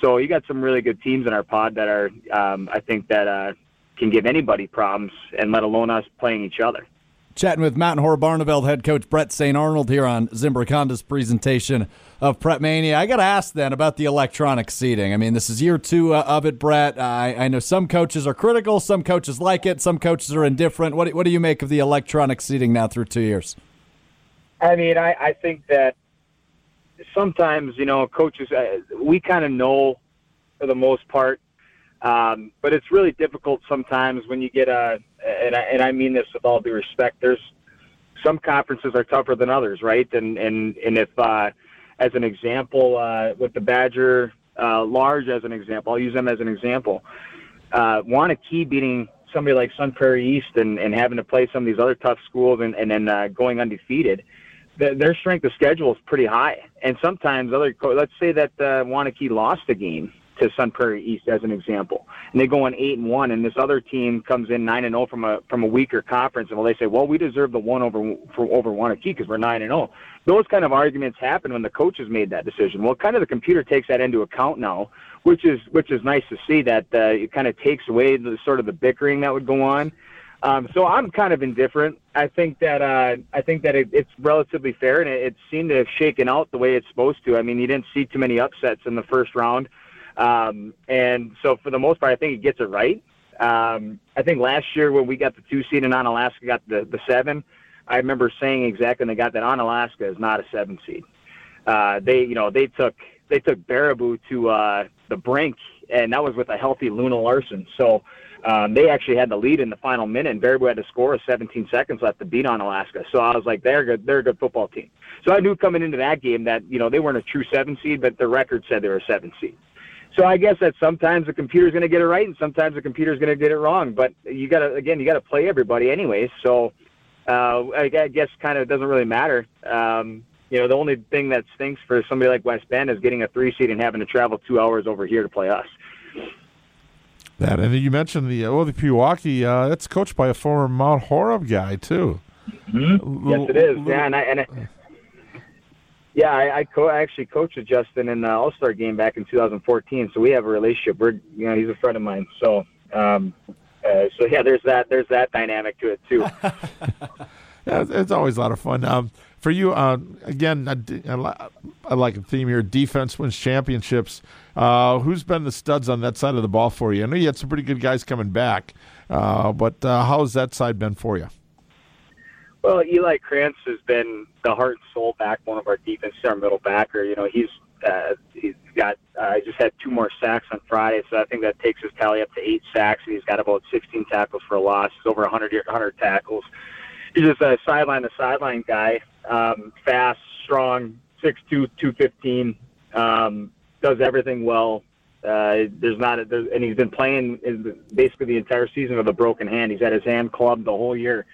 So you got some really good teams in our pod that are, um, I think, that uh, can give anybody problems, and let alone us playing each other. Chatting with Mount Horeb Barneveld head coach Bret St. Arnauld here on Zimbrick Honda's presentation of Prep Mania. I got to ask then about the electronic seating. I mean, this is year two uh, of it, Bret. I, I know some coaches are critical, some coaches like it, some coaches are indifferent. What, what do you make of the electronic seating now through two years? I mean, I, I think that sometimes, you know, coaches, uh, we kind of know for the most part, um, but it's really difficult sometimes when you get a, and I, and I mean this with all due respect, there's some conferences are tougher than others, right? And, and, and if, uh, as an example, uh, with the Badger, uh, large as an example, I'll use them as an example. Uh, Waunakee beating somebody like Sun Prairie East and, and having to play some of these other tough schools and, and then uh, going undefeated, th- their strength of schedule is pretty high. And sometimes other, co- let's say that uh, Waunakee lost a game to Sun Prairie East as an example, and they go on eight and one, and this other team comes in nine and zero from a from a weaker conference, and well, they say, well, we deserve the one over for over Waunakee because we're nine and zero. Those kind of arguments happen when the coaches made that decision. Well, kind of the computer takes that into account now, which is which is nice to see that uh, it kind of takes away the sort of the bickering that would go on. Um, so I'm kind of indifferent. I think that uh, I think that it, it's relatively fair, and it, it seemed to have shaken out the way it's supposed to. I mean, you didn't see too many upsets in the first round, um, and so for the most part, I think it gets it right. Um, I think last year when we got the two seed and Onalaska got the the seven, I remember saying exactly when they got that Onalaska is not a seven seed. Uh, they you know they took they took Baraboo to uh, the brink, and that was with a healthy Luna Larson. So um, they actually had the lead in the final minute, and Baraboo had to score with 17 seconds left to beat Onalaska. So I was like, they're good. They're a good football team. So I knew coming into that game that you know they weren't a true seven seed, but the record said they were a seven seed. So I guess that sometimes the computer's going to get it right, and sometimes the computer's going to get it wrong. But you got to again, you got to play everybody anyways. So uh, I I guess kind of doesn't really matter. Um, you know, the only thing that stinks for somebody like West Bend is getting a three seed and having to travel two hours over here to play us. That and you mentioned the oh the Pewaukee. Uh, that's coached by a former Mount Horeb guy too. Mm-hmm. Yes, it is. Yeah, and I, and I, yeah, I, I, co- I actually coached with Justin in the All Star game back in 2014, so we have a relationship. We're, you know, he's a friend of mine. So, um, uh, so yeah, there's that. There's that dynamic to it too. Yeah, it's- it's always a lot of fun. Um, for you, uh, again, I, d- I li- I like a theme here. Defense wins championships. Uh, who's been the studs on that side of the ball for you? I know you had some pretty good guys coming back, uh, but uh, how that side been for you? Well, Eli Krantz has been the heart and soul backbone of our defense, our middle backer. You know, he's uh, he's got uh, just had two more sacks on Friday, so I think that takes his tally up to eight sacks. And he's got about 16 tackles for a loss. He's over 100 100 tackles. He's just a sideline to sideline guy, um, fast, strong, 6'2", 215. Um, does everything well. Uh, there's not, a, there's, and he's been playing basically the entire season with a broken hand. He's had his hand clubbed the whole year.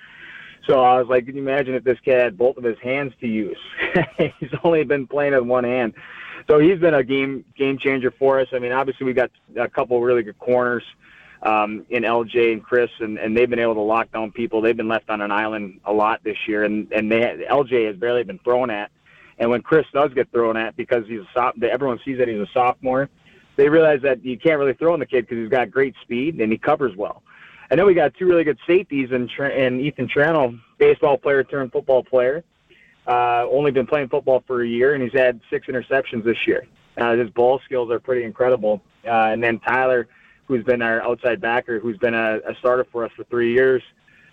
So I was like, can you imagine if this kid had both of his hands to use? he's only been playing with one hand. So he's been a game game changer for us. I mean, obviously we got a couple really good corners um, in LJ and Chris, and, and they've been able to lock down people. They've been left on an island a lot this year, and and they LJ has barely been thrown at. And when Chris does get thrown at because he's a sop, everyone sees that he's a sophomore. They realize that you can't really throw on the kid because he's got great speed and he covers well. And then we got two really good safeties in, Tr- Ethan Tranel, baseball player turned football player. Uh, only been playing football for a year, and he's had six interceptions this year. Uh, his ball skills are pretty incredible. Uh, and then Tyler, who's been our outside backer, who's been a, a starter for us for three years.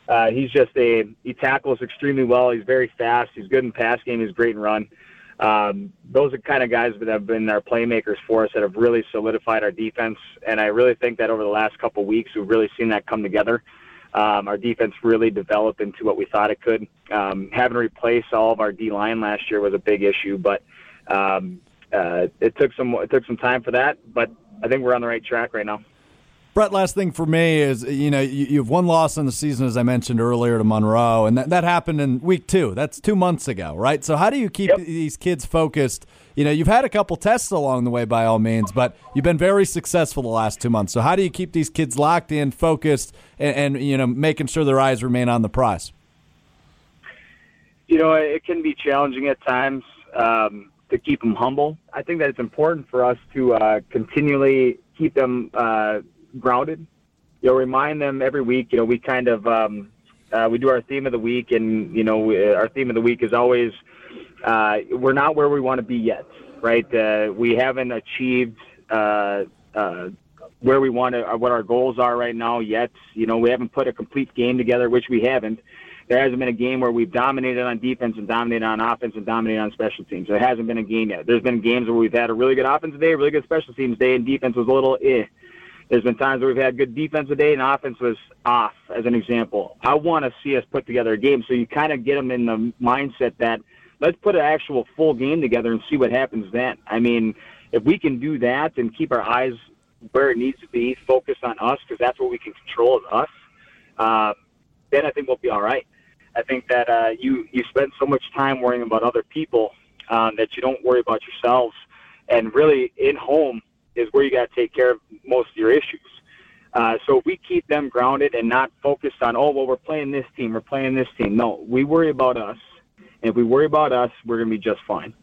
Uh, he's just a he tackles extremely well. He's very fast. He's good in pass game. He's great in run. Um, those are kind of guys that have been our playmakers for us that have really solidified our defense. And I really think that over the last couple of weeks, we've really seen that come together. Um, our defense really developed into what we thought it could. Um, having to replace all of our D line last year was a big issue, but um, uh, it took some it took some time for that. But I think we're on the right track right now. Bret, last thing for me is you know you, you have one loss in the season, as I mentioned earlier, to Monroe, and that, that happened in week two. That's two months ago, right? So how do you keep Yep. these kids focused? You know, you've had a couple tests along the way, by all means, but you've been very successful the last two months. So how do you keep these kids locked in, focused, and, and you know making sure their eyes remain on the prize? you know, it can be challenging at times um, to keep them humble. I think that it's important for us to uh, continually keep them uh, grounded. You know, remind them every week. You know, we kind of um, uh, we do our theme of the week, and you know, we, our theme of the week is always uh, we're not where we want to be yet, right? Uh, we haven't achieved. Uh, uh, where we want to, what our goals are right now yet. You know, we haven't put a complete game together, which we haven't there hasn't been a game where we've dominated on defense and dominated on offense and dominated on special teams. There hasn't been a game yet. There's been games where we've had a really good offensive day, a really good special teams day, and defense was a little eh. There's been times where we've had good defensive day and offense was off, as an example. I want to see us put together a game, so you kind of get them in the mindset that let's put an actual full game together and see what happens then. I mean, if we can do that and keep our eyes where it needs to be, focus on us because that's what we can control is us. Uh, then I think we'll be all right. I think that uh, you you spend so much time worrying about other people um, that you don't worry about yourselves, and really in home is where you got to take care of most of your issues. Uh, so if we keep them grounded and not focused on, oh well, we're playing this team, we're playing this team. No, we worry about us, and if we worry about us, we're gonna be just fine.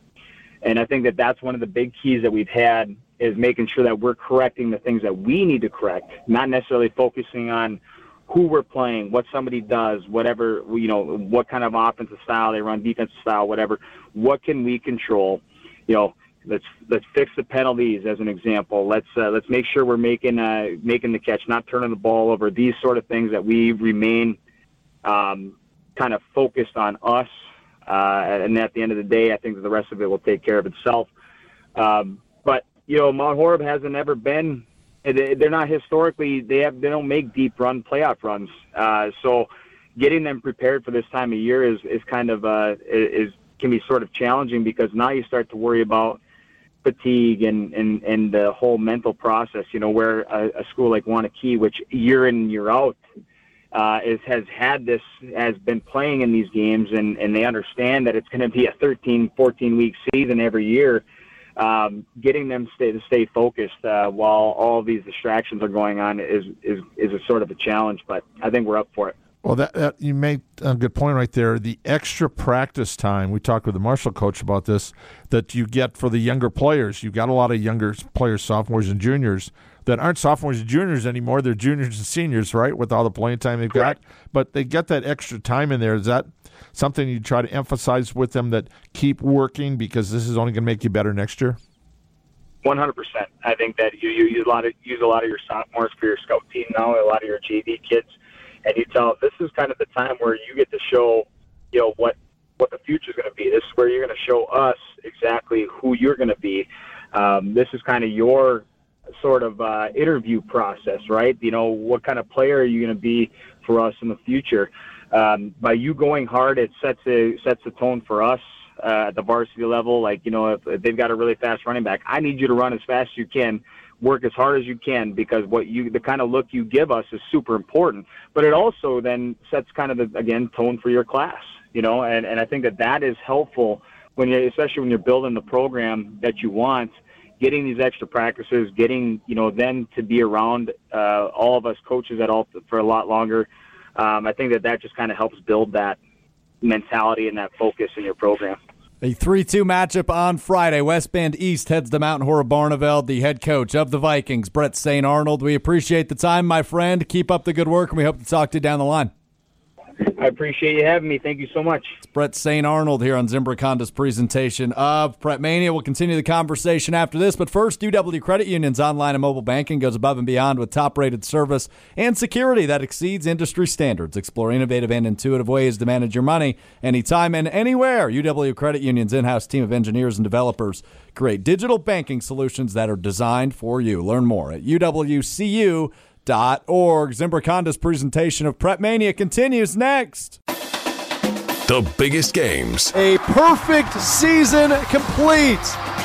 And I think that that's one of the big keys that we've had is making sure that we're correcting the things that we need to correct, not necessarily focusing on who we're playing, what somebody does, whatever you know, what kind of offensive style they run, defensive style, whatever. What can we control? You know, let's let's fix the penalties as an example. Let's uh, let's make sure we're making uh, making the catch, not turning the ball over. These sort of things that we remain um, kind of focused on us. Uh, and at the end of the day, I think that the rest of it will take care of itself. Um, but you know, Mount Horeb hasn't ever been they- they're not historically they have they don't make deep run playoff runs. Uh, so getting them prepared for this time of year is is kind of uh, is can be sort of challenging because now you start to worry about fatigue and and and the whole mental process. You know, where a, a school like Waunakee, which year in year out uh, is has had this has been playing in these games and and they understand that it's going to be a 13 14 week season every year um, getting them stay to stay focused uh, while all these distractions are going on is is is a sort of a challenge but I think we're up for it Well, that, that you made a good point right there. The extra practice time. We talked with the Marshall coach about this. That you get for the younger players. You've got a lot of younger players, sophomores and juniors, that aren't sophomores and juniors anymore. They're juniors and seniors, right? With all the playing time they've got, but they get that extra time in there. Is that something you try to emphasize with them? That keep working because this is only going to make you better next year. 100%. I think that you, you use a lot of use a lot of your sophomores for your scout team now, a lot of your JV kids, and you tell them this is kind of the time where you get to show, you know, what what the future is going to be. This is where you're going to show us exactly who you're going to be. Um, this is kind of your sort of uh, interview process, right? You know, what kind of player are you going to be for us in the future? Um, by you going hard, it sets a sets a tone for us uh, at the varsity level. Like, you know, if, if they've got a really fast running back, I need you to run as fast as you can, work as hard as you can, because what you, the kind of look you give us is super important. But it also then sets kind of the, again, tone for your class, you know, and, and I think that that is helpful when you, especially when you're building the program that you want, getting these extra practices, getting, you know, then to be around, uh, all of us coaches at all for a lot longer. Um, I think that that just kind of helps build that mentality and that focus in your program. A 3 2 matchup on Friday. West Bend East heads to Mount Horeb Barneveld, the head coach of the Vikings, Bret St. Arnauld. We appreciate the time, my friend. Keep up the good work, and we hope to talk to you down the line. I appreciate you having me. Thank you so much. It's Bret St. Arnauld here on Zimbrick Honda's presentation of Prep Mania. We'll continue the conversation after this, but first, UW Credit Union's online and mobile banking goes above and beyond with top rated service and security that exceeds industry standards. Explore innovative and intuitive ways to manage your money anytime and anywhere. UW Credit Union's in house team of engineers and developers create digital banking solutions that are designed for you. Learn more at uwcu.org. Zimbrick Honda's presentation of Prep Mania continues next. The biggest games, A perfect season complete.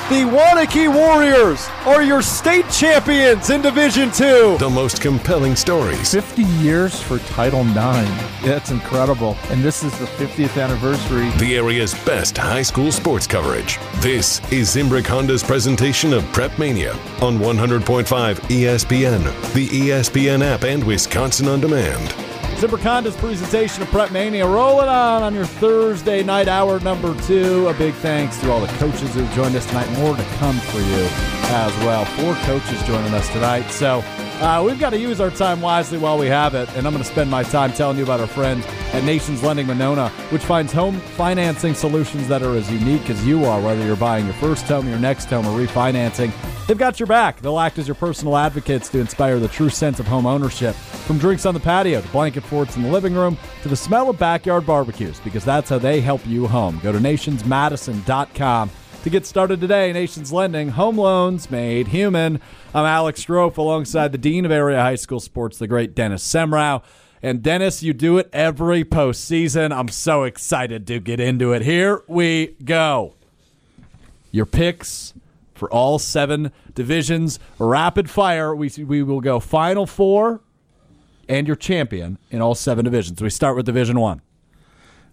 The Waunakee Warriors are your state champions in Division Two. The most compelling stories. 50 years for Title IX. That's incredible. And this is the 50th anniversary. The area's best high school sports coverage. This is Zimbrick Honda's presentation of Prep Mania on 100.5 ESPN, the ESPN app, and Wisconsin On Demand. Zimbrick Honda's presentation of Prep Mania rolling on on your Thursday night hour number two. A big thanks to all the coaches who joined us tonight. More to come for you as well. Four coaches joining us tonight. So uh, we've got to use our time wisely while we have it. And I'm going to spend my time telling you about our friends at Nations Lending Monona, which finds home financing solutions that are as unique as you are, whether you're buying your first home, your next home, or refinancing. They've got your back. They'll act as your personal advocates to inspire the true sense of home ownership. From drinks on the patio to blanket forts in the living room to the smell of backyard barbecues, because that's how they help you home. Go to nationsmadison.com to get started today. Nations Lending, home loans made human. I'm Alex Strouf alongside the Dean of Area High School Sports, the great Dennis Semrau. And Dennis, you do it every postseason. I'm so excited to get into it. Here we go. Your picks for all seven divisions, rapid fire. We we will go final four, and your champion in all seven divisions. We start with Division One.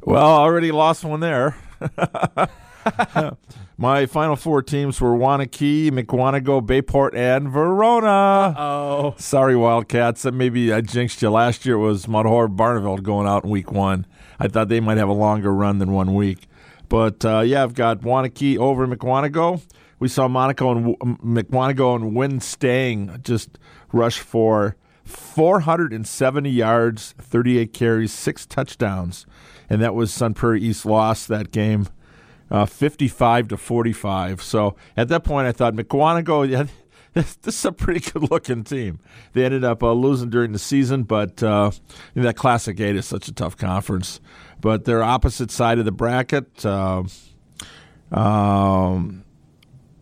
Well, already lost one there. My final four teams were Waunakee, Mukwonago, Bayport, and Verona. Oh, Sorry, Wildcats. That maybe I jinxed you. Last year It was Mount Horeb Barneveld going out in week one. I thought they might have a longer run than one week. But uh, yeah, I've got Waunakee over Mukwonago. We saw Monaco and W- Mukwonago and Win Stang just rush for 470 yards, 38 carries, six touchdowns. And that was Sun Prairie East lost that game uh, 55 to 45. So at that point, I thought Mukwonago, yeah, this, this is a pretty good looking team. They ended up uh, losing during the season, but uh, you know, that Classic 8 is such a tough conference. But they're opposite side of the bracket. Uh, um,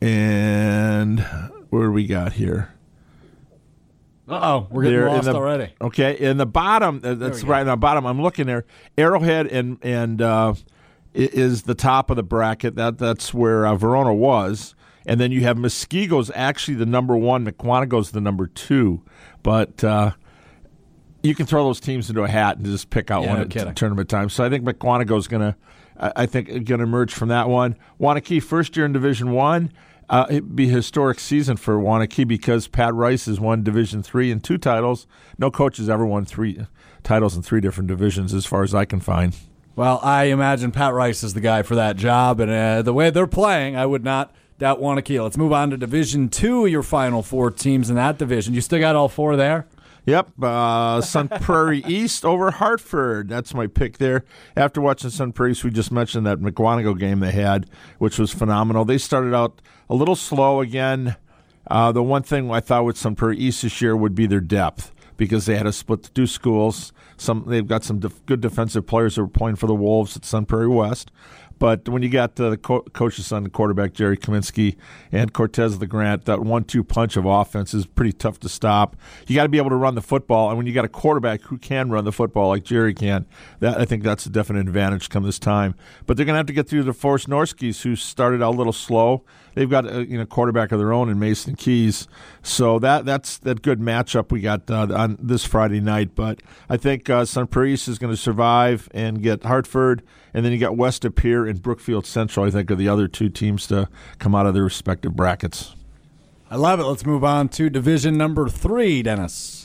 and where do we got here? uh oh, we're getting They're lost the- already. Okay, in the bottom, uh, that's right in the bottom. I'm looking there. Arrowhead and and uh, is the top of the bracket. That that's where uh, Verona was, and then you have Muskego's actually the number one. Mukwonago's the number two, but. Uh, you can throw those teams into a hat and just pick out Yeah, one no at kidding. tournament time. So I think Mukwonago's going to, I I think, going to emerge from that one. Waunakee first year in Division One. Uh, it'd be a historic season for Waunakee because Pat Rice has won Division Three and two titles. No coach has ever won three titles in three different divisions, as far as I can find. Well, I imagine Pat Rice is the guy for that job, and uh, the way they're playing, I would not doubt Waunakee. Let's move on to Division Two. Your final four teams in that division. You still got all four there. Yep, uh, Sun Prairie East over Hartford. That's my pick there. After watching Sun Prairie East, we just mentioned that Mukwonago game they had, which was phenomenal. They started out a little slow again. Uh, the one thing I thought with Sun Prairie East this year would be their depth because they had to split the two schools. Some they've got some def- good defensive players that were playing for the Wolves at Sun Prairie West. But when you got the co- coach's son, the quarterback Jerry Kaminski, and Cortez LeGrant, that one-two punch of offense is pretty tough to stop. You got to be able to run the football, and when you got a quarterback who can run the football like Jerry can, that I think that's a definite advantage come this time. But they're going to have to get through the Forest Norskies, who started out a little slow. They've got a you know quarterback of their own in Mason Keys, so that that's that good matchup we got uh, on this Friday night. But I think uh, Sun Prairie is going to survive and get Hartford, and then you got West De Pere and Brookfield Central. I think are the other two teams to come out of their respective brackets. I love it. Let's move on to Division Number Three, Dennis.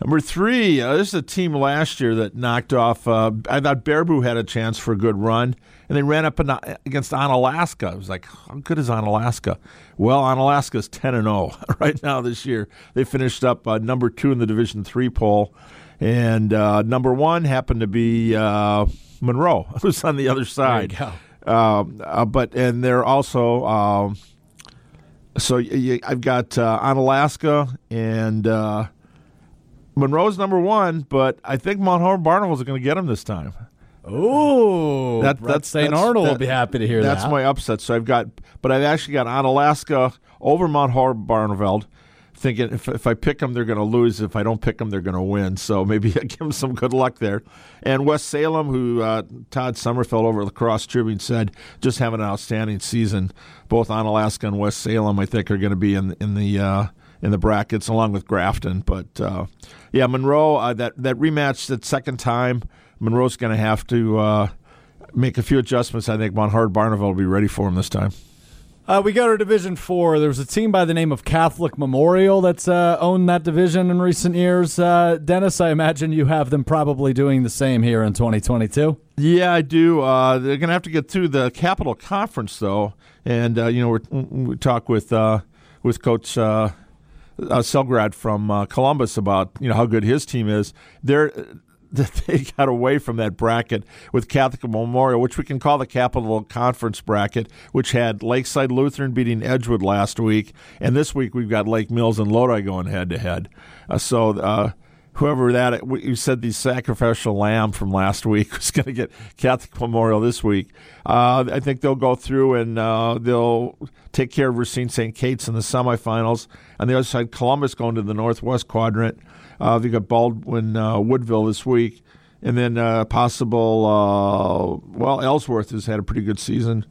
Number three, uh, this is a team last year that knocked off. Uh, I thought Baraboo had a chance for a good run, and they ran up in, against Onalaska. It was like, how good is Onalaska? Well, Onalaska's ten and zero right now this year. They finished up uh, number two in the Division three poll, and uh, number one happened to be uh, Monroe, who's on the other side. go. Um, uh, but and they're also. Um, so I've got uh, Onalaska and. Monroe's number one, but I think Mount Barnabas are going to get him this time. Oh, That- that's- St. Arnauld will be happy to hear That's that. That's my upset. So I've got, but I've actually got Onalaska over Mount Horeb Barneveld, thinking if, if I pick them, they're going to lose. If I don't pick them, they're going to win. So maybe I give them some good luck there. And West Salem, who uh, Todd Sommerfeld over at the Cross Tribune said just having an outstanding season. Both Onalaska and West Salem, I think, are going to be in in the uh, in the brackets along with Grafton. But uh, yeah, Monroe uh, that that rematch that second time, Monroe's going to have to uh, make a few adjustments. I think Von Hard Barneveld will be ready for him this time. Uh, we go to Division Four. There was a team by the name of Catholic Memorial that's uh, owned that division in recent years. Uh, Dennis, I imagine you have them probably doing the same here in 2022. Yeah, I do. Uh, they're going to have to get through the Capital Conference, though, and uh, you know we're, we talk with uh, with Coach uh, Selgrad from uh, Columbus about you know how good his team is. They're they got away from that bracket with Catholic Memorial, which we can call the Capital Conference bracket, which had Lakeside Lutheran beating Edgewood last week, and this week we've got Lake Mills and Lodi going head to head. So. Uh, Whoever that you said the sacrificial lamb from last week was going to get Catholic Memorial this week. Uh, I think they'll go through and uh, they'll take care of Racine St. Kate's in the semifinals. On the other side, Columbus going to the Northwest Quadrant. Uh, they got Baldwin uh, Woodville this week, and then uh, possible. Uh, well, Ellsworth has had a pretty good season,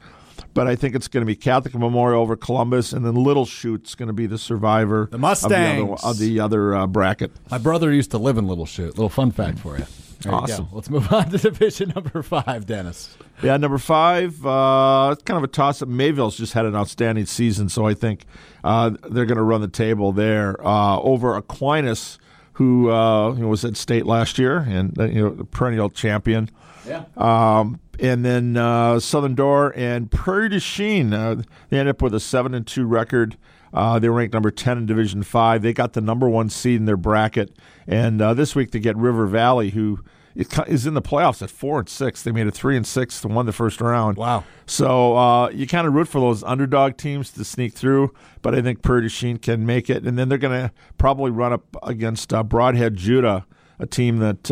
but I think it's going to be Catholic Memorial over Columbus, and then Little Chute's going to be the survivor. The Mustangs. of the other, of the other uh, bracket. My brother used to live in Little Chute. Little fun fact for you. There Awesome. go. Let's move on to division number five, Dennis. Yeah, number five, uh, it's kind of a toss up. Mayville's just had an outstanding season, so I think uh, they're going to run the table there uh, over Aquinas, who uh, you know, was at state last year and uh, you know the perennial champion. Yeah. Um, and then uh, Southern Door and Prairie du Chien, uh, they ended up with a seven and two record. Uh, they were ranked number ten in Division Five. They got the number one seed in their bracket, and uh, this week they get River Valley, who is in the playoffs at four and six. They made it three and six and won the first round. Wow. So uh, you kind of root for those underdog teams to sneak through, but I think Prairie du Chien can make it, and then they're going to probably run up against uh, Brodhead Juda, a team that.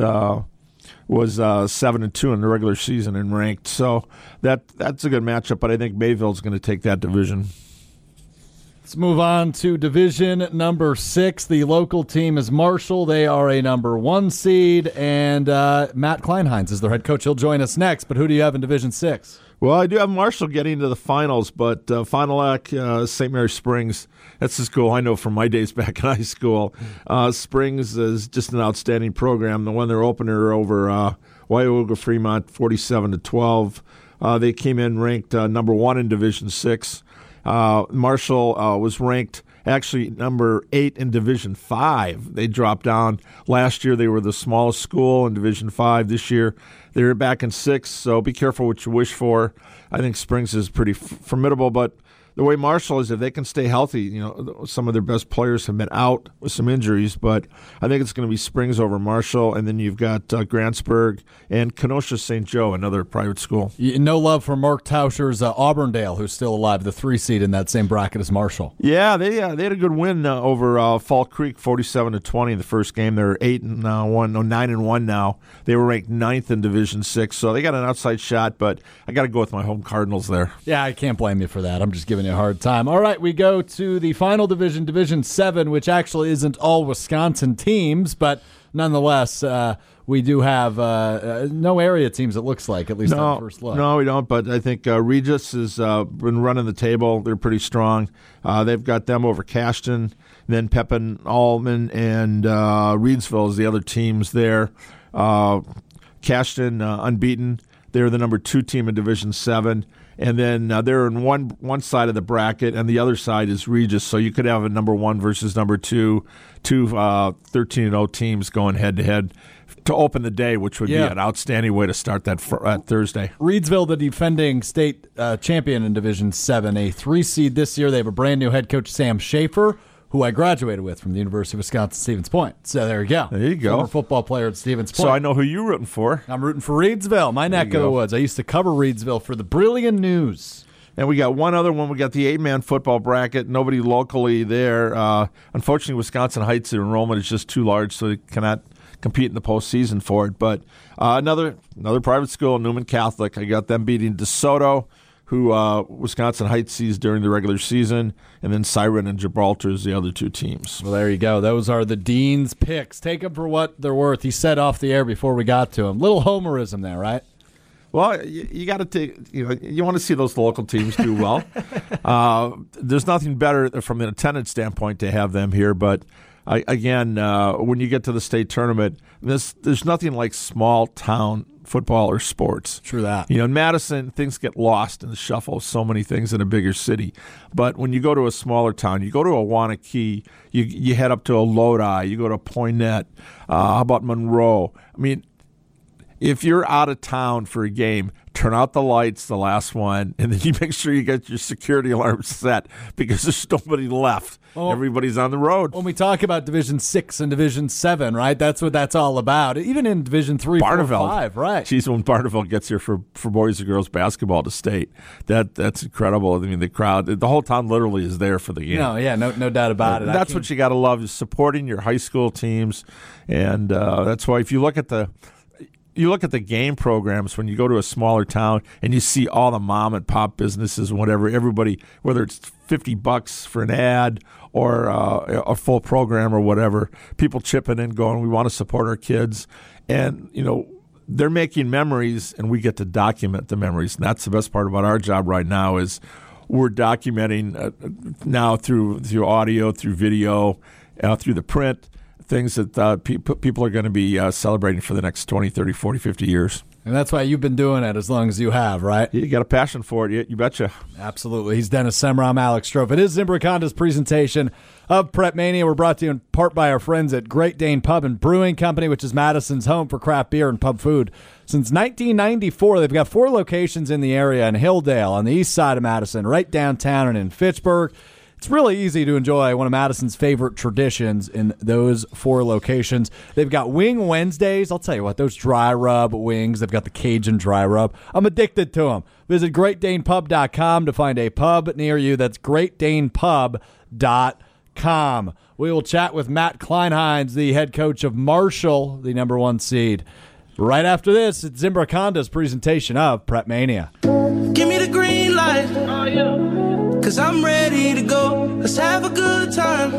Was uh, seven and two in the regular season and ranked. So that that's a good matchup. But I think Mayville's going to take that division. Let's move on to division number six. The local team is Marshall. They are a number one seed, and uh, Matt Kleinheinz is their head coach. He'll join us next. But who do you have in Division Six? Well, I do have Marshall getting to the finals, but uh, Fond du Lac, uh, St. Mary Springs, that's the school I know from my days back in high school. Uh, Springs is just an outstanding program. The one their opener over uh, Weyauwega Fremont, forty-seven to twelve. Uh, they came in ranked uh, number one in Division Six. Uh, Marshall uh, was ranked actually number eight in Division Five. They dropped down last year. They were the smallest school in Division Five. This year, they're back in six. So be careful what you wish for. I think Springs is pretty f- formidable, but the way Marshall is, if they can stay healthy, you know, some of their best players have been out with some injuries, but I think it's going to be Springs over Marshall, and then you've got uh, Grantsburg and Kenosha St. Joe, another private school. No love for Mark Tauscher's uh, Auburndale, who's still alive, the three seed in that same bracket as Marshall. Yeah, they uh, they had a good win uh, over uh, Fall Creek, forty-seven to twenty in the first game. They're eight and uh, one, no nine and one now. They were ranked ninth in Division Six, so they got an outside shot. But I got to go with my home Cardinals there. Yeah, I can't blame you for that. I'm just giving you a hard time. All right, we go to the final division, Division 7, which actually isn't all Wisconsin teams, but nonetheless, uh, we do have uh, uh, no area teams, it looks like, at least on No, first look. no, we don't. But I think uh, Regis has uh, been running the table. They're pretty strong. Uh, they've got them over Cashton, then Pepin Alma and uh, Reedsville is the other teams there. Uh, Cashton uh, unbeaten. They're the number two team in Division Seven, and then uh, they're in one one side of the bracket, and the other side is Regis. So you could have a number one versus number two, two uh, 13 and 0 teams going head to head to open the day, which would Yeah. be an outstanding way to start that fr- uh, Thursday. Reedsville, the defending state uh, champion in Division 7, a three seed this year. They have a brand new head coach, Sam Schaefer, who I graduated with from the University of Wisconsin Stevens Point. So there you go. There you go. Former football player at Stevens Point. So I know who you're rooting for. I'm rooting for Reedsville, my neck of the woods. I used to cover Reedsville for the Brillion News. And we got one other one. We got the eight man football bracket. Nobody locally there. Uh, unfortunately, Wisconsin Heights enrollment is just too large, so they cannot compete in the postseason for it. But uh, another another private school, Newman Catholic. I got them beating DeSoto, who uh, Wisconsin Heights sees during the regular season, and then Siren and Gibraltar is the other two teams. Well, there you go. Those are the Dean's picks. Take them for what they're worth. He said off the air before we got to him. Little homerism there, right? Well, you, you got to take. You know, you want to see those local teams do well. uh, there's nothing better from an attendance standpoint to have them here, but I, again, uh, when you get to the state tournament, this, there's nothing like small town football or sports. True that. You know, in Madison, things get lost in the shuffle of so many things in a bigger city. But when you go to a smaller town, you go to a Waunakee, you you head up to a Lodi, you go to Poynette. Uh, how about Monroe? I mean, if you're out of town for a game, turn out the lights, the last one, and then you make sure you get your security alarm set because there's nobody left. Well, Everybody's on the road. When we talk about Division Six and Division Seven, right? That's what that's all about. Even in Division Three, four, five, right? Geez, when Barneveld gets here for, for boys and girls basketball to state, that that's incredible. I mean, the crowd, the whole town literally is there for the game. No, yeah, no, no doubt about it. That's what you got to love is supporting your high school teams, and uh, that's why if you look at the you look at the game programs when you go to a smaller town and you see all the mom and pop businesses whatever everybody whether it's 50 bucks for an ad or uh, a full program or whatever people chipping in going we want to support our kids. And you know they're making memories and we get to document the memories. And that's the best part about our job right now is we're documenting uh, now through through audio through video uh, through the print things that uh, pe- people are going to be uh, celebrating for the next 20 30 40 50 years and that's why you've been doing it as long as you have, right? you got a passion for it you, you betcha Absolutely. He's Dennis Semrau. I'm Alex Strouf. It is Zimbrick Honda's presentation of Prep Mania. We're brought to you in part by our friends at Great Dane Pub and Brewing Company, which is Madison's home for craft beer and pub food. Since 1994, they've got four locations in the area in Hilldale, on the east side of Madison, right downtown, and in Fitchburg. It's really easy to enjoy one of Madison's favorite traditions in those four locations. They've got Wing Wednesdays. I'll tell you what, those dry rub wings, they've got the Cajun dry rub. I'm addicted to them. Visit greatdanepub.com to find a pub near you. That's greatdanepub.com. We will chat with Matt Kleinheinz, the head coach of Marshall, the number one seed. Right after this, it's Zimbrick Honda's presentation of Prep Mania. Give me the green light. Oh, Cause I'm ready to go. Let's have a good time.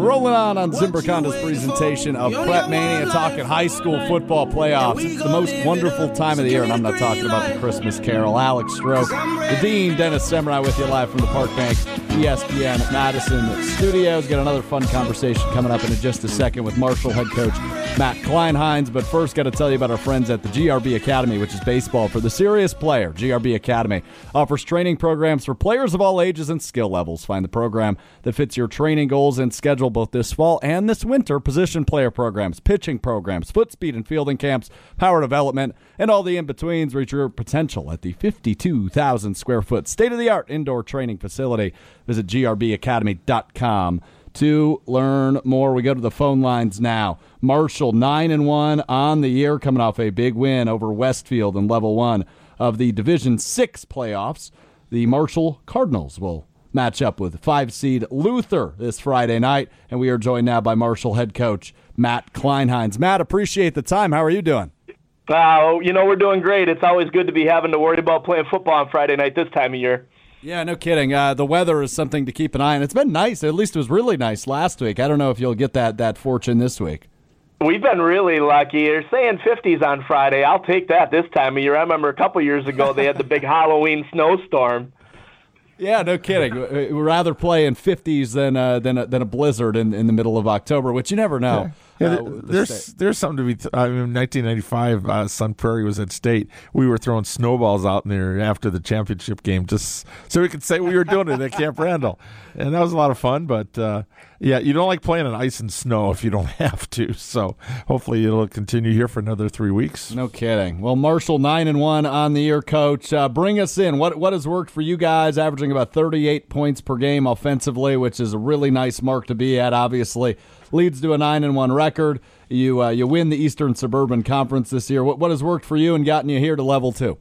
Rolling on on Zimbrick Honda's presentation of Prep Mania, talking high school football playoffs. It's the most wonderful time of the year, and I'm not talking about the Christmas Carol. Alex Strouf, the Dean, Dennis Semrau with you live from the Park Bank ESPN Madison studios. Got another fun conversation coming up in just a second with Marshall head coach Matt Kleinheinz. But first, got to tell you about our friends at the GRB Academy, which is baseball for the serious player. GRB Academy offers training programs for players of all ages and skill levels. Find the program that fits your training goals and schedule both this fall and this winter. Position player programs, pitching programs, foot speed and fielding camps, power development, and all the in betweens. Reach your potential at the 52,000 square foot state of the art indoor training facility. Visit grbacademy.com to learn more. We go to the phone lines now. Marshall nine and one on the year, coming off a big win over Westfield in level one of the Division Six playoffs. The Marshall Cardinals will match up with five seed Luther this Friday night, and we are joined now by Marshall head coach Matt Kleinheinz. Matt, appreciate the time. How are you doing? Uh, you know, we're doing great. It's always good to be having to worry about playing football on Friday night this time of year. Yeah, no kidding. Uh, the weather is something to keep an eye on. It's been nice. At least it was really nice last week. I don't know if you'll get that that fortune this week. We've been really lucky. They're saying 50s on Friday. I'll take that this time of year. I remember a couple years ago they had the big Halloween snowstorm. Yeah, no kidding. We'd rather play in 50s than uh, than a, than a blizzard in, in the middle of October, which you never know. Yeah, uh, the there's state. there's something to be. Th- I mean, 1995, uh, Sun Prairie was at state. We were throwing snowballs out in there after the championship game, just so we could say we were doing it at Camp Randall, and that was a lot of fun. But uh, yeah, you don't like playing in ice and snow if you don't have to. So hopefully it'll continue here for another three weeks. No kidding. Well, Marshall nine and one on the year, coach. Uh, bring us in. What what has worked for you guys? Averaging about 38 points per game offensively, which is a really nice mark to be at. Obviously, leads to a nine and one record. You uh, you win the Eastern Suburban Conference this year. What what has worked for you and gotten you here to level two?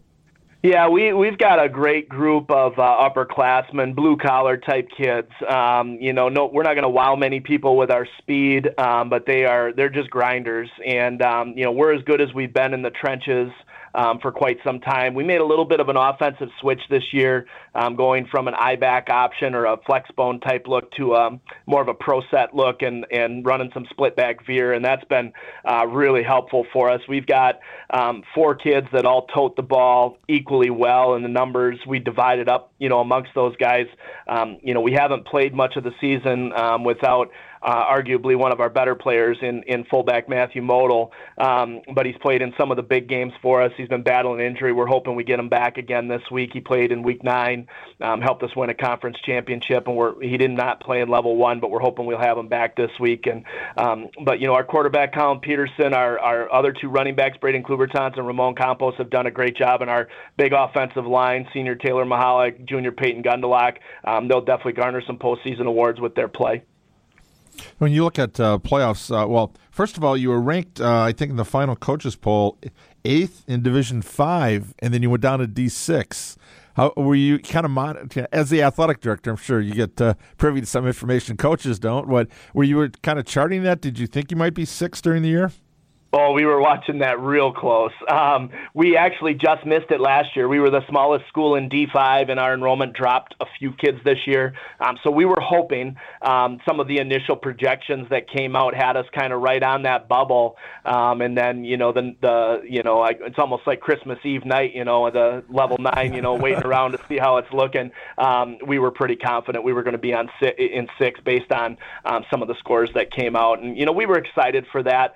Yeah, we we've got a great group of uh, upperclassmen, blue collar type kids. Um, you know, no, we're not going to wow many people with our speed, um, but they are they're just grinders, and um, you know we're as good as we've been in the trenches. Um, for quite some time. We made a little bit of an offensive switch this year, um, going from an I back option or a flex bone type look to um, more of a pro set look and, and running some split back veer, and that's been uh, really helpful for us. We've got um, four kids that all tote the ball equally well, and the numbers we divided up, you know, amongst those guys. Um, you know, we haven't played much of the season um, without uh, arguably one of our better players in, in fullback Matthew Modal. Um, but he's played in some of the big games for us. He's been battling injury. We're hoping we get him back again this week. He played in week nine, um, helped us win a conference championship, and we're he did not play in level one, but we're hoping we'll have him back this week. And um, but you know our quarterback Colin Peterson, our our other two running backs Braden Klubertons and Ramon Campos have done a great job, and our big offensive line, senior Taylor Mahalik, junior Peyton Gundelach, um, they'll definitely garner some postseason awards with their play. When you look at uh, playoffs, uh, well, first of all, you were ranked, uh, I think, in the final coaches poll, eighth in Division Five, and then you went down to D six. How were you kind of mon- as the athletic director? I'm sure you get uh, privy to some information coaches don't. What were you kind of charting that? Did you think you might be six during the year? Oh, we were watching that real close. Um, we actually just missed it last year. We were the smallest school in D5, and our enrollment dropped a few kids this year. Um, so we were hoping um, some of the initial projections that came out had us kind of right on that bubble. Um, and then, you know, the, the you know, I, it's almost like Christmas Eve night, you know, the level nine, you know, waiting around to see how it's looking. Um, we were pretty confident we were going to be on si- in six based on um, some of the scores that came out. And, you know, we were excited for that.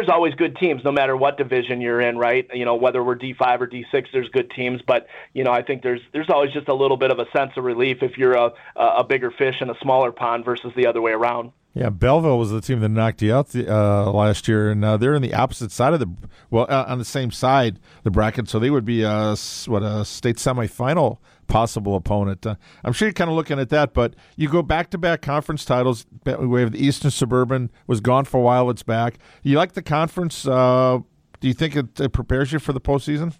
There's always good teams, no matter what division you're in, right? You know, whether we're D5 or D6, there's good teams, but you know, I think there's there's always just a little bit of a sense of relief if you're a a bigger fish in a smaller pond versus the other way around. Yeah, Belleville was the team that knocked you out the, uh, last year, and uh, they're on the opposite side of the well, uh, on the same side the bracket, so they would be a what a state semifinal possible opponent. Uh, I'm sure you're kind of looking at that, but you go back to back conference titles. We have the Eastern Suburban was gone for a while. It's back. You like the conference? Uh, do you think it, it prepares you for the postseason?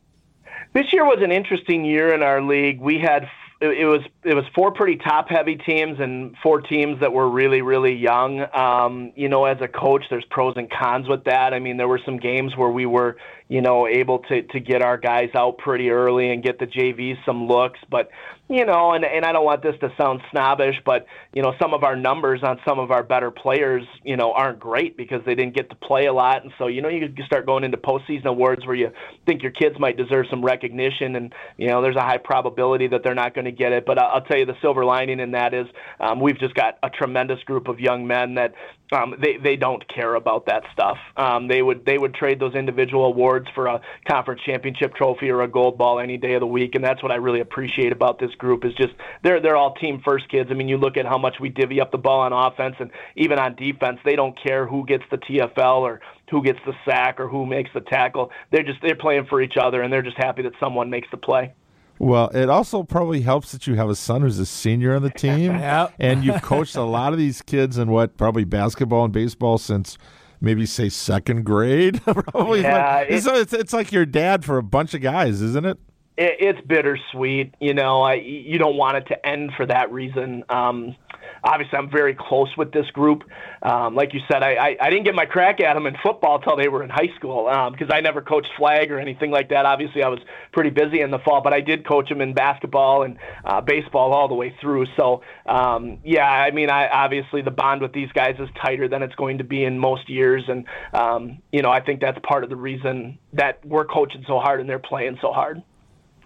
This year was an interesting year in our league. We had it, was it was four pretty top heavy teams and four teams that were really really young. Um, you know, as a coach, there's pros and cons with that. I mean, there were some games where we were you know able to to get our guys out pretty early and get the JVs some looks, but you know, and and I don't want this to sound snobbish, but you know, some of our numbers on some of our better players, you know, aren't great because they didn't get to play a lot, and so you know, you start going into postseason awards where you think your kids might deserve some recognition, and you know, there's a high probability that they're not going to get it. But I'll, I'll tell you, the silver lining in that is um, we've just got a tremendous group of young men that um, they they don't care about that stuff. Um, they would they would trade those individual awards for a conference championship trophy or a gold ball any day of the week, and that's what I really appreciate about this group is just they're they're all team first kids. I mean, you look at how much we divvy up the ball on offense and even on defense. They don't care who gets the TFL or who gets the sack or who makes the tackle. They're just they're playing for each other and they're just happy that someone makes the play. Well, it also probably helps that you have a son who's a senior on the team, Yep. and you've coached a lot of these kids in what probably basketball and baseball since maybe say second grade. probably, Yeah, like, it- so it's it's like your dad for a bunch of guys, isn't it? it, it's bittersweet. You know, I, you don't want it to end for that reason. Um, obviously, I'm very close with this group. Um, like you said, I, I, I didn't get my crack at them in football until they were in high school because I never coached flag or anything like that. Obviously, I was pretty busy in the fall, but I did coach them in basketball and uh, baseball all the way through. So, um, yeah, I mean, I obviously the bond with these guys is tighter than it's going to be in most years, and um, you know, I think that's part of the reason that we're coaching so hard and they're playing so hard.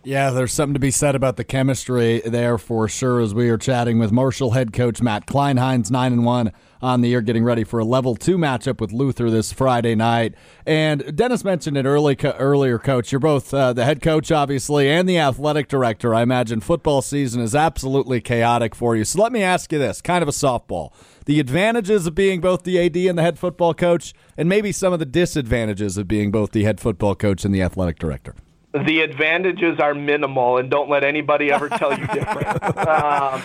Yeah, there's something to be said about the chemistry there for sure. As we are chatting with Marshall head coach Matt Kleinheinz, nine and one on the year, getting ready for a level two matchup with Luther this Friday night. And Dennis mentioned it early, earlier, coach. You're both uh, the head coach, obviously, and the athletic director. I imagine football season is absolutely chaotic for you. So let me ask you this, kind of a softball: the advantages of being both the AD and the head football coach, and maybe some of the disadvantages of being both the head football coach and the athletic director. The advantages are minimal, and don't let anybody ever tell you different. um,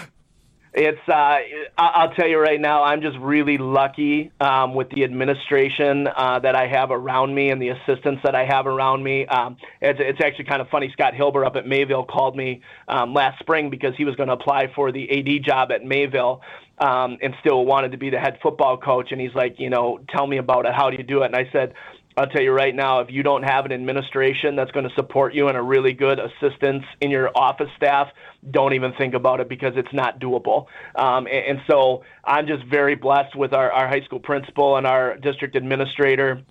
it's uh, I'll tell you right now, I'm just really lucky um, with the administration uh, that I have around me and the assistants that I have around me. Um, it's, it's actually kind of funny. Scott Hilber up at Mayville called me um, last spring because he was going to apply for the AD job at Mayville. Um, and still wanted to be the head football coach, and he's like, you know, tell me about it. How do you do it? And I said, I'll tell you right now, if you don't have an administration that's going to support you and a really good assistance in your office staff, don't even think about it because it's not doable. Um, and, and so I'm just very blessed with our, our high school principal and our district administrator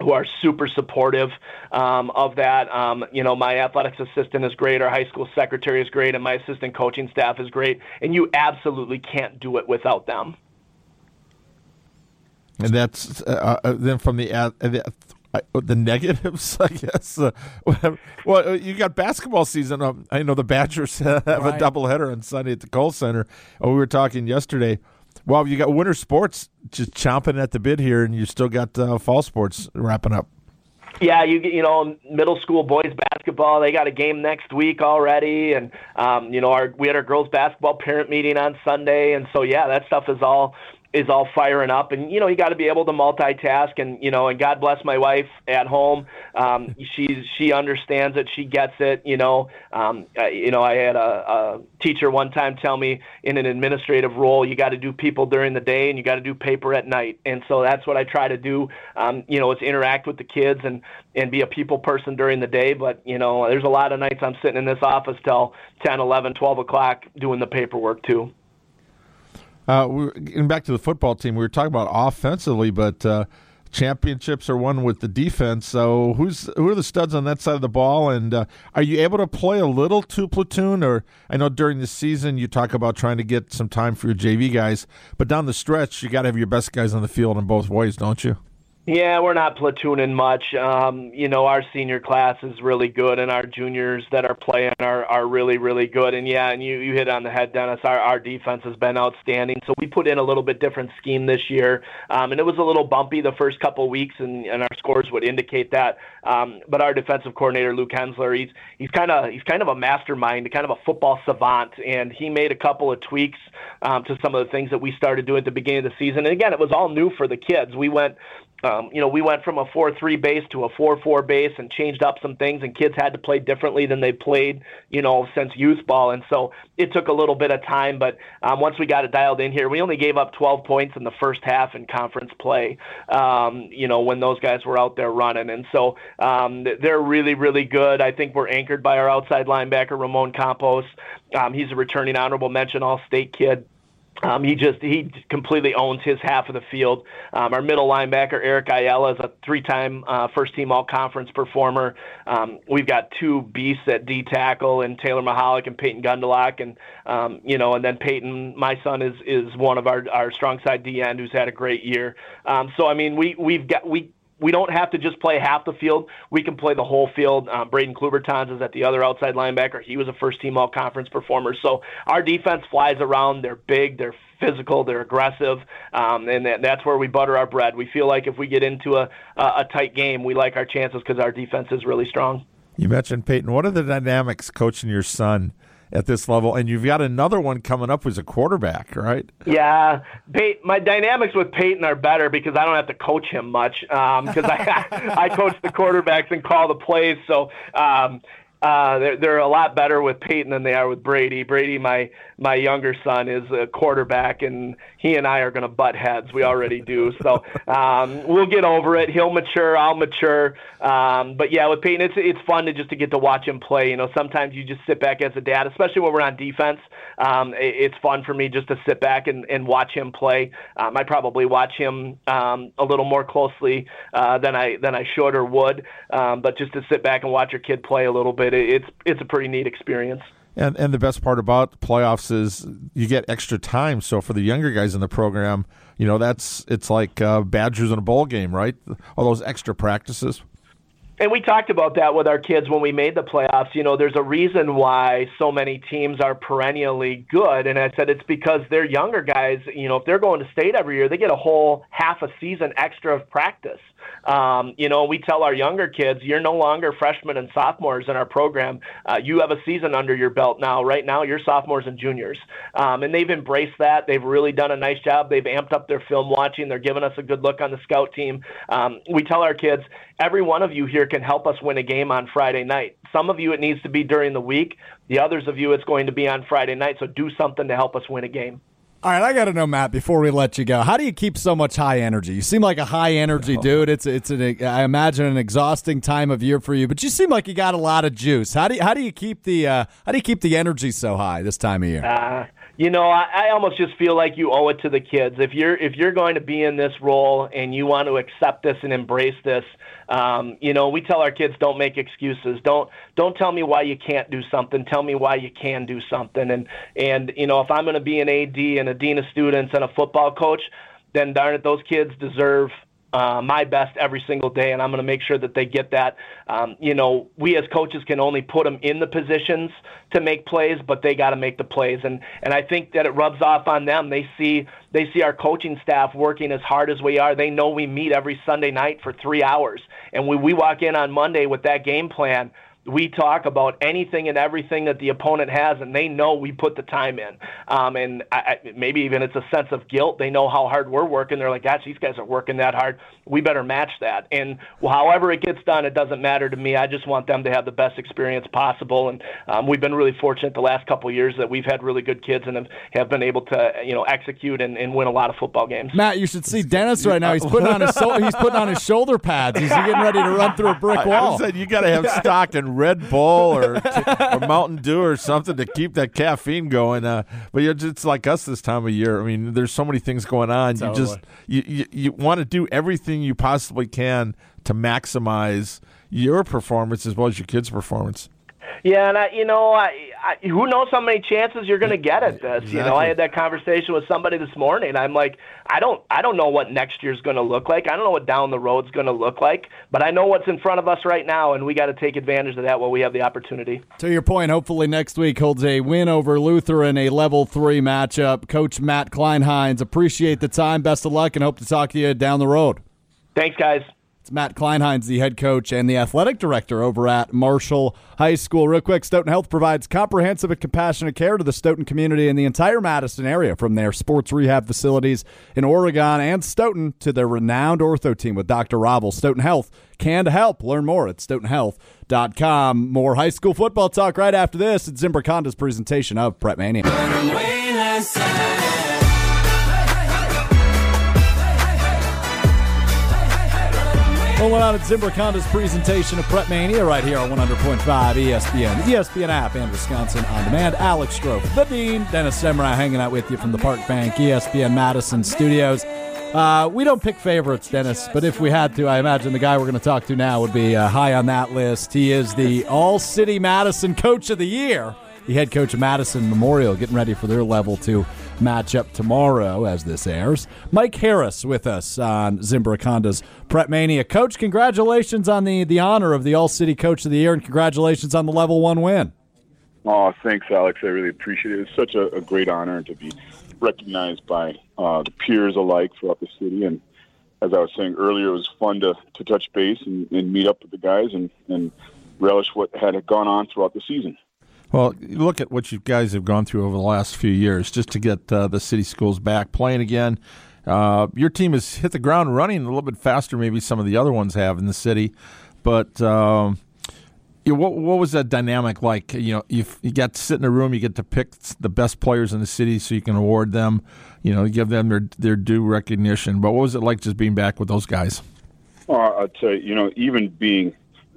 who are super supportive um, of that. Um, you know, my athletics assistant is great, our high school secretary is great, and my assistant coaching staff is great. And you absolutely can't do it without them. And that's uh, uh, then from the, uh, the uh, the negatives, I guess. Uh, whatever. Well, uh, you got basketball season. Um, I know the Badgers have Right. a doubleheader on Sunday at the Kohl Center. Oh, we were talking yesterday. Well, you got winter sports just chomping at the bit here, and you still got uh, fall sports wrapping up. Yeah, you you know middle school boys basketball. They got a game next week already, and um, you know our we had our girls basketball parent meeting on Sunday, and so yeah, that stuff is all is all firing up, and you know you got to be able to multitask, and you know, and God bless my wife at home. Um, she she understands it, she gets it. You know, um, uh, you know I had a, a teacher one time tell me in an administrative role, you got to do people during the day, and you got to do paper at night, and so that's what I try to do. Um, you know, it's interact with the kids and and be a people person during the day. But you know, there's a lot of nights I'm sitting in this office till 10, 11, 12 o'clock doing the paperwork too. Uh, we're getting back to the football team. We were talking about offensively, but uh, championships are won with the defense. So who's who are the studs on that side of the ball? And uh, are you able to play a little two platoon? Or I know during the season you talk about trying to get some time for your JV guys, but down the stretch you got to have your best guys on the field in both ways, don't you? Yeah, we're not platooning much. Um, you know, our senior class is really good, and our juniors that are playing are, are really, really good. And yeah, and you, you hit on the head, Dennis. Our, our defense has been outstanding. So we put in a little bit different scheme this year, um, and it was a little bumpy the first couple weeks, and, and our scores would indicate that. Um, but our defensive coordinator, Luke Hensler, he's he's kind of he's kind of a mastermind, kind of a football savant, and he made a couple of tweaks um, to some of the things that we started doing at the beginning of the season. And again, it was all new for the kids. We went um, you know, we went from a 4-3 base to a 4-4 base and changed up some things, and kids had to play differently than they played, you know, since youth ball. And so it took a little bit of time, but um, once we got it dialed in here, we only gave up 12 points in the first half in conference play, um, you know, when those guys were out there running. And so um, they're really, really good. I think we're anchored by our outside linebacker, Ramon Campos. Um, he's a returning honorable mention All-State kid. Um, he just he completely owns his half of the field. Um, our middle linebacker Eric Ayala is a three-time uh, first-team All-Conference performer. Um, we've got two beasts at D tackle and Taylor Mahalik and Peyton Gundelock, and um, you know, and then Peyton, my son, is is one of our our strong side D end who's had a great year. Um, so I mean, we we've got we we don't have to just play half the field. We can play the whole field. Um, Braden Klubertons is at the other outside linebacker. He was a first team all conference performer. So our defense flies around. They're big, they're physical, they're aggressive, um, and that, that's where we butter our bread. We feel like if we get into a, a, a tight game, we like our chances because our defense is really strong. You mentioned Peyton. What are the dynamics coaching your son at this level? And you've got another one coming up who's a quarterback, right? Yeah, Pey- my dynamics with Peyton are better because I don't have to coach him much because I I coach the quarterbacks and call the plays. So um, uh, they're they're a lot better with Peyton than they are with Brady. Brady, my my younger son, is a quarterback, and he and I are going to butt heads. We already do. So um, we'll get over it. He'll mature. I'll mature. Um, but yeah, with Peyton, it's it's fun to just to get to watch him play. You know, sometimes you just sit back as a dad, especially when we're on defense. Um, it, it's fun for me just to sit back and, and watch him play. Um, I probably watch him um, a little more closely uh, than I than I should or would. Um, but just to sit back and watch your kid play a little bit, it, it's it's a pretty neat experience. And and the best part about playoffs is you get extra time. So for the younger guys in the program, you know that's it's like uh, Badgers in a bowl game, right? All those extra practices. And we talked about that with our kids when we made the playoffs. You know, there's a reason why so many teams are perennially good. And I said it's because they're younger guys. You know, if they're going to state every year, they get a whole half a season extra of practice. Um, you know, we tell our younger kids, you're no longer freshmen and sophomores in our program. Uh, you have a season under your belt now. Right now, you're sophomores and juniors. Um, and they've embraced that. They've really done a nice job. They've amped up their film watching. They're giving us a good look on the scout team. Um, we tell our kids, every one of you here can help us win a game on Friday night. Some of you, it needs to be during the week. The others of you, it's going to be on Friday night. So do something to help us win a game. All right, I got to know, Matt. Before we let you go, how do you keep so much high energy? You seem like a high energy dude. It's it's an I imagine an exhausting time of year for you, but you seem like you got a lot of juice. How do you, how do you keep the uh, how do you keep the energy so high this time of year? Uh, you know, I, I almost just feel like you owe it to the kids. If you're if you're going to be in this role and you want to accept this and embrace this, um, you know, we tell our kids don't make excuses. Don't don't tell me why you can't do something. Tell me why you can do something. And and you know, if I'm going to be an AD and a dean of students and a football coach, then darn it, those kids deserve uh, my best every single day, and I'm going to make sure that they get that. Um, you know, we as coaches can only put them in the positions to make plays, but they got to make the plays, and and I think that it rubs off on them. They see they see our coaching staff working as hard as we are. They know we meet every Sunday night for three hours, and when we walk in on Monday with that game plan we talk about anything and everything that the opponent has, and they know we put the time in. Um, and I, I, maybe even it's a sense of guilt. They know how hard we're working. They're like, gosh, these guys are working that hard. We better match that. And however it gets done, it doesn't matter to me. I just want them to have the best experience possible. And um, we've been really fortunate the last couple of years that we've had really good kids and have, have been able to, you know, execute and, and win a lot of football games. Matt, you should see Dennis right now. He's putting on his so- he's putting on his shoulder pads. He's getting ready to run through a brick wall. I said you got to have stock Red Bull or, or Mountain Dew or something to keep that caffeine going. Uh, but you're just like us this time of year. I mean, there's so many things going on. You just you, you, you want to do everything you possibly can to maximize your performance as well as your kids' performance. Yeah, and I, you know, I, I, who knows how many chances you're going to get at this? You know, I had that conversation with somebody this morning. I'm like, I don't, I don't know what next year's going to look like. I don't know what down the road's going to look like, but I know what's in front of us right now, and we got to take advantage of that while we have the opportunity. To your point, hopefully next week holds a win over Lutheran, a level three matchup. Coach Matt Kleinheinz, appreciate the time. Best of luck, and hope to talk to you down the road. Thanks, guys. It's Matt Kleinheinz, the head coach and the athletic director over at Marshall High School. Real quick, Stoughton Health provides comprehensive and compassionate care to the Stoughton community and the entire Madison area, from their sports rehab facilities in Oregon and Stoughton to their renowned ortho team with Dr. Robble. Stoughton Health can help. Learn more at stoughtonhealth.com. More high school football talk right after this. It's Zimbrick Honda's presentation of Prep Mania. Rolling out at Zimbrick Honda's presentation of Prep Mania right here on 100.5 ESPN, ESPN app, and Wisconsin On Demand. Alex Strouf, the Dean, Dennis Semrau hanging out with you from the Park Bank ESPN Madison studios. Uh, we don't pick favorites, Dennis, but if we had to, I imagine the guy we're going to talk to now would be uh, high on that list. He is the All City Madison Coach of the Year, the head coach of Madison Memorial, getting ready for their level two matchup tomorrow as this airs. Mike Harris with us on Zimbrick Honda's Prep Mania. Coach, congratulations on the, the honor of the All City Coach of the Year, and congratulations on the level one win. Oh, thanks, Alex. I really appreciate it. It's such a, a great honor to be recognized by uh, the peers alike throughout the city. And as I was saying earlier, it was fun to, to touch base and, and meet up with the guys and, and relish what had gone on throughout the season. Well, look at what you guys have gone through over the last few years just to get uh, the city schools back playing again. Uh, your team has hit the ground running a little bit faster, maybe some of the other ones have in the city. But um, you know, what, what was that dynamic like? You know, you you get to sit in a room, you get to pick the best players in the city, so you can award them. You know, give them their their due recognition. But what was it like just being back with those guys? Uh, I'd say, you know, even being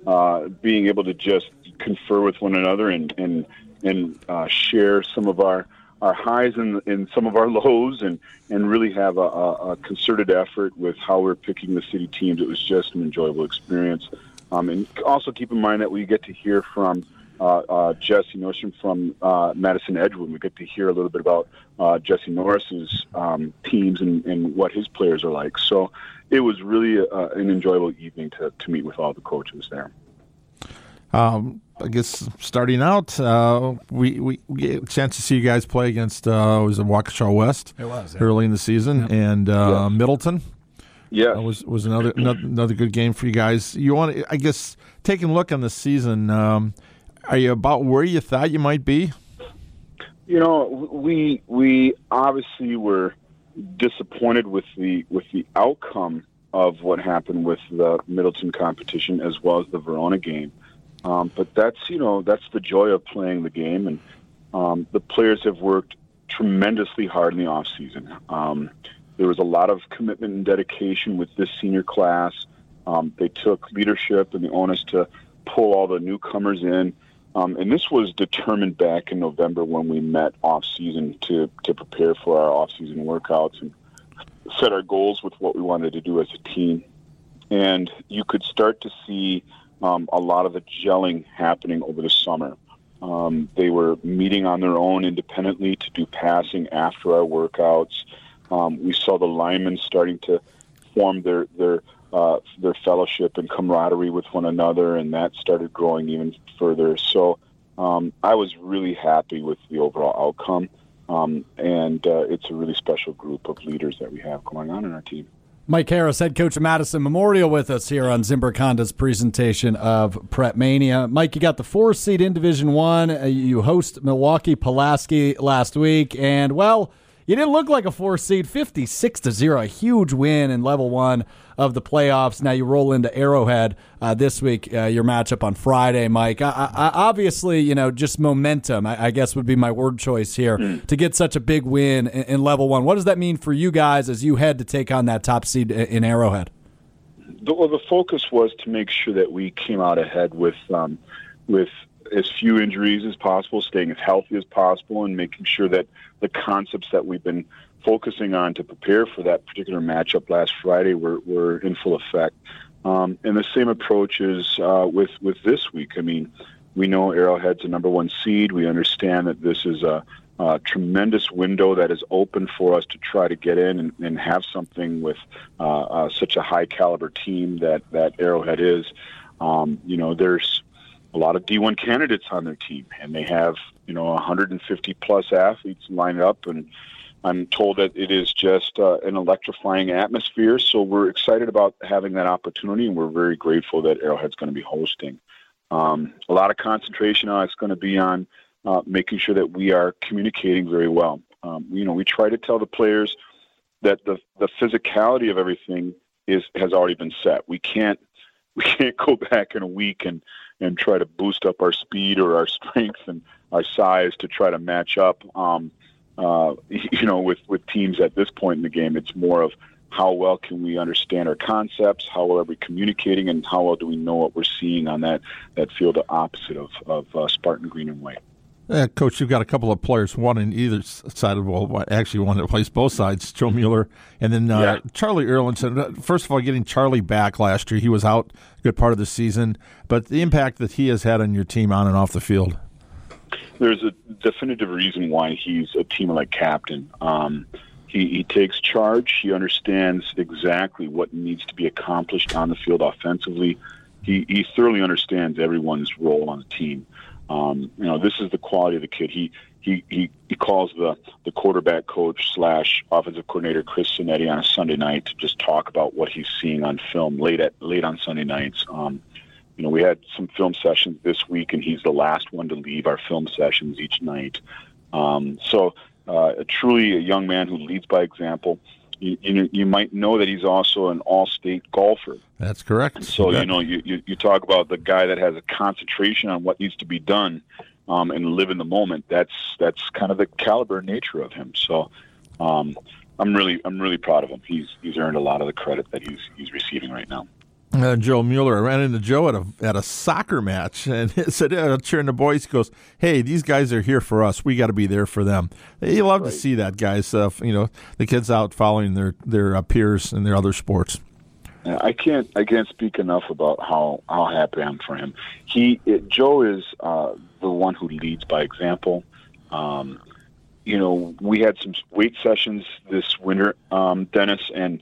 uh, being able to just confer with one another and and and uh, share some of our our highs and, and some of our lows and and really have a, a, concerted effort with how we're picking the city teams. It was just an enjoyable experience. Um, and also keep in mind that we get to hear from uh, uh, Jesse Nordstrom from uh, Madison Edgewood. We get to hear a little bit about uh, Jesse Norris's um, teams and, and what his players are like. So it was really uh, an enjoyable evening to, to meet with all the coaches there. Um, I guess starting out, uh, we, we we get a chance to see you guys play against uh, was it Waukesha West It was, yeah. early in the season and uh, Middleton. Yeah, That was was another another another good game for you guys. You want, I guess, taking a look on the season. Um, are you about where you thought you might be? You know, we we obviously were disappointed with the with the outcome of what happened with the Middleton competition as well as the Verona game. Um, but that's you know that's the joy of playing the game, and um, the players have worked tremendously hard in the off season. Um, there was a lot of commitment and dedication with this senior class. Um, they took leadership and the onus to pull all the newcomers in. Um, and this was determined back in November when we met off season to, to prepare for our off season workouts and set our goals with what we wanted to do as a team. And you could start to see um, a lot of the gelling happening over the summer. Um, they were meeting on their own independently to do passing after our workouts. Um, we saw the linemen starting to form their their uh, their fellowship and camaraderie with one another, and that started growing even further. So um, I was really happy with the overall outcome, um, and uh, it's a really special group of leaders that we have going on in our team. Mike Harris, head coach of Madison Memorial, with us here on Zimbrick Honda's presentation of Prep Mania. Mike, you got the four seed in Division One. Uh, You host Milwaukee Pulaski last week, and well, you didn't look like a four seed. Fifty-six to zero, a huge win in level one of the playoffs. Now you roll into Arrowhead uh, this week. Uh, your matchup on Friday, Mike. I, I, obviously, you know, just momentum. I, I guess would be my word choice here to get such a big win in, in level one. What does that mean for you guys as you head to take on that top seed in Arrowhead? the, well, the focus was to make sure that we came out ahead with um, with as few injuries as possible, staying as healthy as possible, and making sure that the concepts that we've been focusing on to prepare for that particular matchup last Friday were, were in full effect. Um, and the same approach is uh, with with this week. I mean, we know Arrowhead's a number one seed. We understand that this is a, tremendous window that is open for us to try to get in and, and have something with uh, uh, such a high caliber team that that Arrowhead is. Um, you know, there's a lot of D1 candidates on their team, and they have you know 150 plus athletes lined up, and I'm told that it is just uh, an electrifying atmosphere. So we're excited about having that opportunity, and we're very grateful that Arrowhead's going to be hosting. Um, a lot of concentration on it's going to be on uh, making sure that we are communicating very well. Um, you know, we try to tell the players that the the physicality of everything is has already been set. We can't we can't go back in a week and and try to boost up our speed or our strength and our size to try to match up. Um, uh, you know, with with teams at this point in the game, it's more of how well can we understand our concepts, how well are we communicating, and how well do we know what we're seeing on that that field the opposite of of uh, Spartan Green and White. Uh, Coach, you've got a couple of players, one on either side of well, actually one that plays both sides, Joe Mueller, and then uh, Yeah. Charlie Erlinson. Uh, First of all, getting Charlie back last year, he was out a good part of the season, but the impact that he has had on your team on and off the field. there's a definitive reason why he's a team like captain. Um, he, he takes charge. He understands exactly what needs to be accomplished on the field offensively. He, he thoroughly understands everyone's role on the team. Um, you know, this is the quality of the kid. He he he, he calls the the quarterback coach slash offensive coordinator Chris Sinetti on a Sunday night to just talk about what he's seeing on film late at late on Sunday nights. Um, you know, we had some film sessions this week, and he's the last one to leave our film sessions each night. Um, so, uh, truly a young man who leads by example. You, you, you might know that he's also an all-state golfer. That's correct. So Yeah. you know, you, you you talk about the guy that has a concentration on what needs to be done, um, and live in the moment. That's that's kind of the caliber and nature of him. So, um, I'm really I'm really proud of him. He's he's earned a lot of the credit that he's he's receiving right now. Uh, Joe Mueller. I ran into Joe at a at a soccer match and said, uh, cheering the boys. He goes, "Hey, these guys are here for us. We got to be there for them." You love to see that, guys. Uh, you know, the kids out following their their uh, peers in their other sports. I can't I can't speak enough about how how happy I'm for him. He it, Joe is uh, the one who leads by example. Um, you know, we had some weight sessions this winter, um, Dennis, and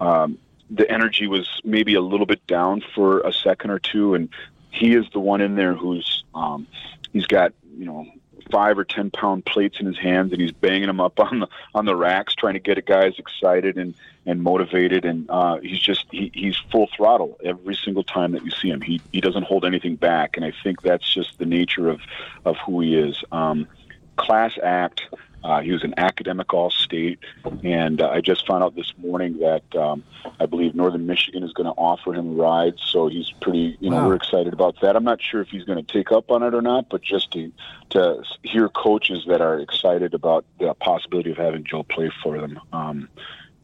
um, the energy was maybe a little bit down for a second or two, and he is the one in there who's um, he's got you know five or ten pound plates in his hands and he's banging them up on the on the racks trying to get a guys excited and and motivated and uh he's just he, he's full throttle every single time that you see him. He he doesn't hold anything back and i think that's just the nature of of who he is. Um class act Uh, he was an academic All-State, and uh, I just found out this morning that um, I believe Northern Michigan is going to offer him rides. So he's pretty, you know, Wow. we're excited about that. I'm not sure if he's going to take up on it or not, but just to to hear coaches that are excited about the possibility of having Joe play for them. Um,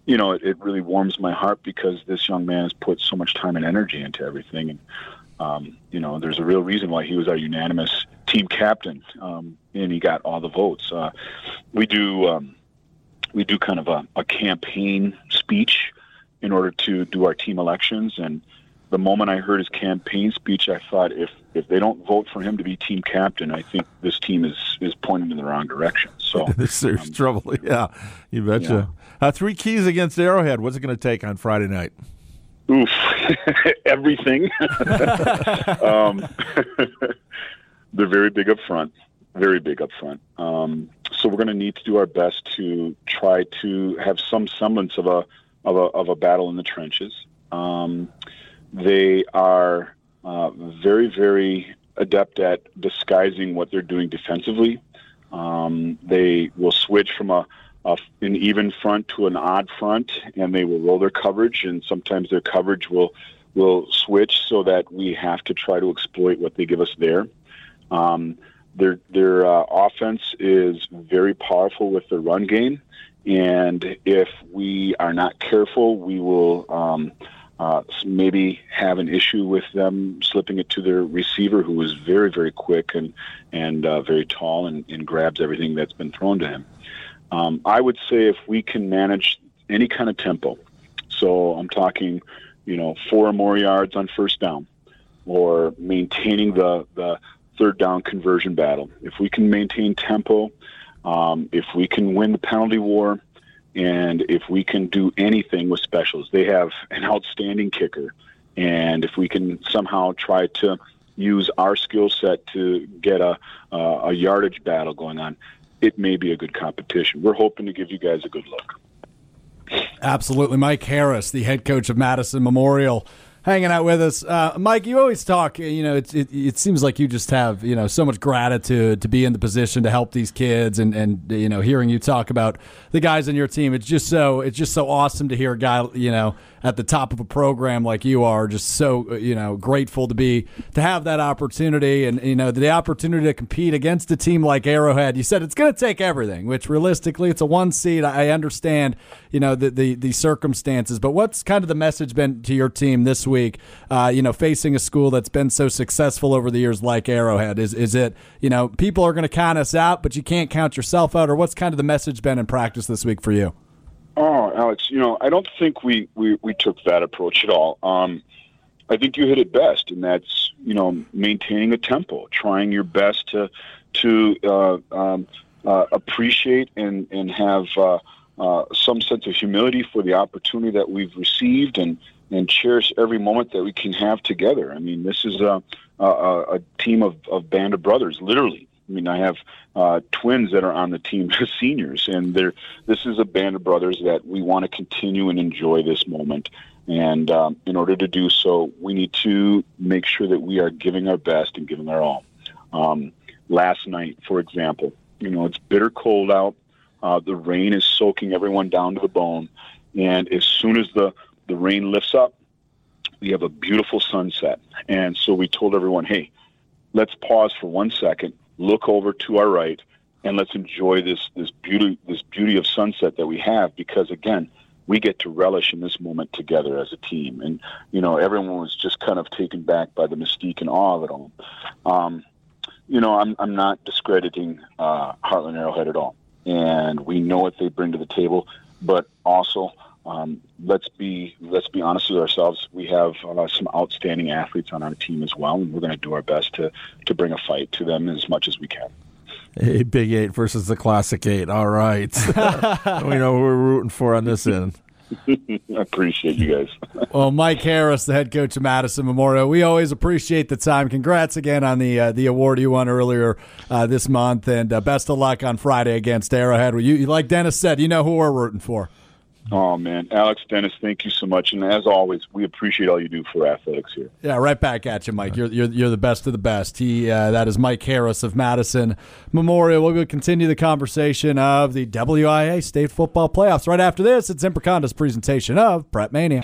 you know, it, it really warms my heart because this young man has put so much time and energy into everything. And, um, you know, there's a real reason why he was our unanimous team captain, um, and he got all the votes. Uh, we do um, we do kind of a, a campaign speech in order to do our team elections. And the moment I heard his campaign speech, I thought if if they don't vote for him to be team captain, I think this team is is pointing in the wrong direction. So There's serious trouble. Yeah, you betcha. Uh, three keys against Arrowhead. What's it going to take on Friday night? Oof, everything. um, they're very big up front, very big up front. Um, so we're going to need to do our best to try to have some semblance of a of a of a battle in the trenches. Um, they are uh, very very adept at disguising what they're doing defensively. Um, they will switch from a, a an even front to an odd front, and they will roll their coverage, and sometimes their coverage will will switch so that we have to try to exploit what they give us there. Um, their their uh, offense is very powerful with the run game, and if we are not careful, we will um, uh, maybe have an issue with them slipping it to their receiver, who is very very quick and and uh, very tall and, and grabs everything that's been thrown to him. Um, I would say if we can manage any kind of tempo, so I'm talking, you know, four or more yards on first down, or maintaining the the third down conversion battle. If we can maintain tempo, um, if we can win the penalty war, and if we can do anything with specials, they have an outstanding kicker, and if we can somehow try to use our skill set to get a uh, a yardage battle going on, it may be a good competition. We're hoping to give you guys a good look. Absolutely. Mike Harris, the head coach of Madison Memorial, hanging out with us. Uh, Mike, you always talk, you know, it, it, it seems like you just have, you know, so much gratitude to be in the position to help these kids and, and, you know, hearing you talk about the guys on your team. It's just so, it's just so awesome to hear a guy, you know, at the top of a program like you are, just so, you know, grateful to be, to have that opportunity and, you know, the opportunity to compete against a team like Arrowhead. You said it's going to take everything, which realistically, it's a one seed. I understand, you know, the, the, the circumstances, but what's kind of the message been to your team this week, uh, you know, facing a school that's been so successful over the years like Arrowhead? Is, is it, you know, people are going to count us out, but you can't count yourself out? Or what's kind of the message been in practice this week for you? Oh, Alex, you know, I don't think we, we, we took that approach at all. Um, I think you hit it best, and that's you know maintaining a tempo, trying your best to to uh, um, uh, appreciate and and have uh, uh, some sense of humility for the opportunity that we've received, and and cherish every moment that we can have together. I mean, this is a a, a team of, of band of brothers, literally. I mean, I have uh, twins that are on the team as seniors, and they're this is a band of brothers that we want to continue and enjoy this moment. And um, in order to do so, we need to make sure that we are giving our best and giving our all. Um, last night, for example, you know, it's bitter cold out. Uh, the rain is soaking everyone down to the bone. And as soon as the, the rain lifts up, we have a beautiful sunset. And so we told everyone, hey, let's pause for one second, look over to our right, and let's enjoy this this beauty this beauty of sunset that we have because again, we get to relish in this moment together as a team. And you know, everyone was just kind of taken back by the mystique and awe of it all. Um, you know, I'm I'm not discrediting uh, Hartland Arrowhead at all, and we know what they bring to the table, but also. Um, let's be let's be honest with ourselves. We have uh, some outstanding athletes on our team as well, and we're going to do our best to to bring a fight to them as much as we can. A Big Eight versus the Classic Eight. All right. we know who we're rooting for on this end. I appreciate you guys. Well, Mike Harris, the head coach of Madison Memorial, we always appreciate the time. Congrats again on the uh, the award you won earlier uh, this month, and uh, best of luck on Friday against Arrowhead. You, like Dennis said, you know who we're rooting for. Oh man, Alex Dennis, thank you so much, and as always, we appreciate all you do for athletics here. Yeah, right back at you, Mike. You're you're, you're the best of the best. He uh, that is Mike Harris of Madison Memorial. We'll continue the conversation of the WIAA State Football Playoffs right after this. It's Zimbrick Honda's presentation of Prep Mania.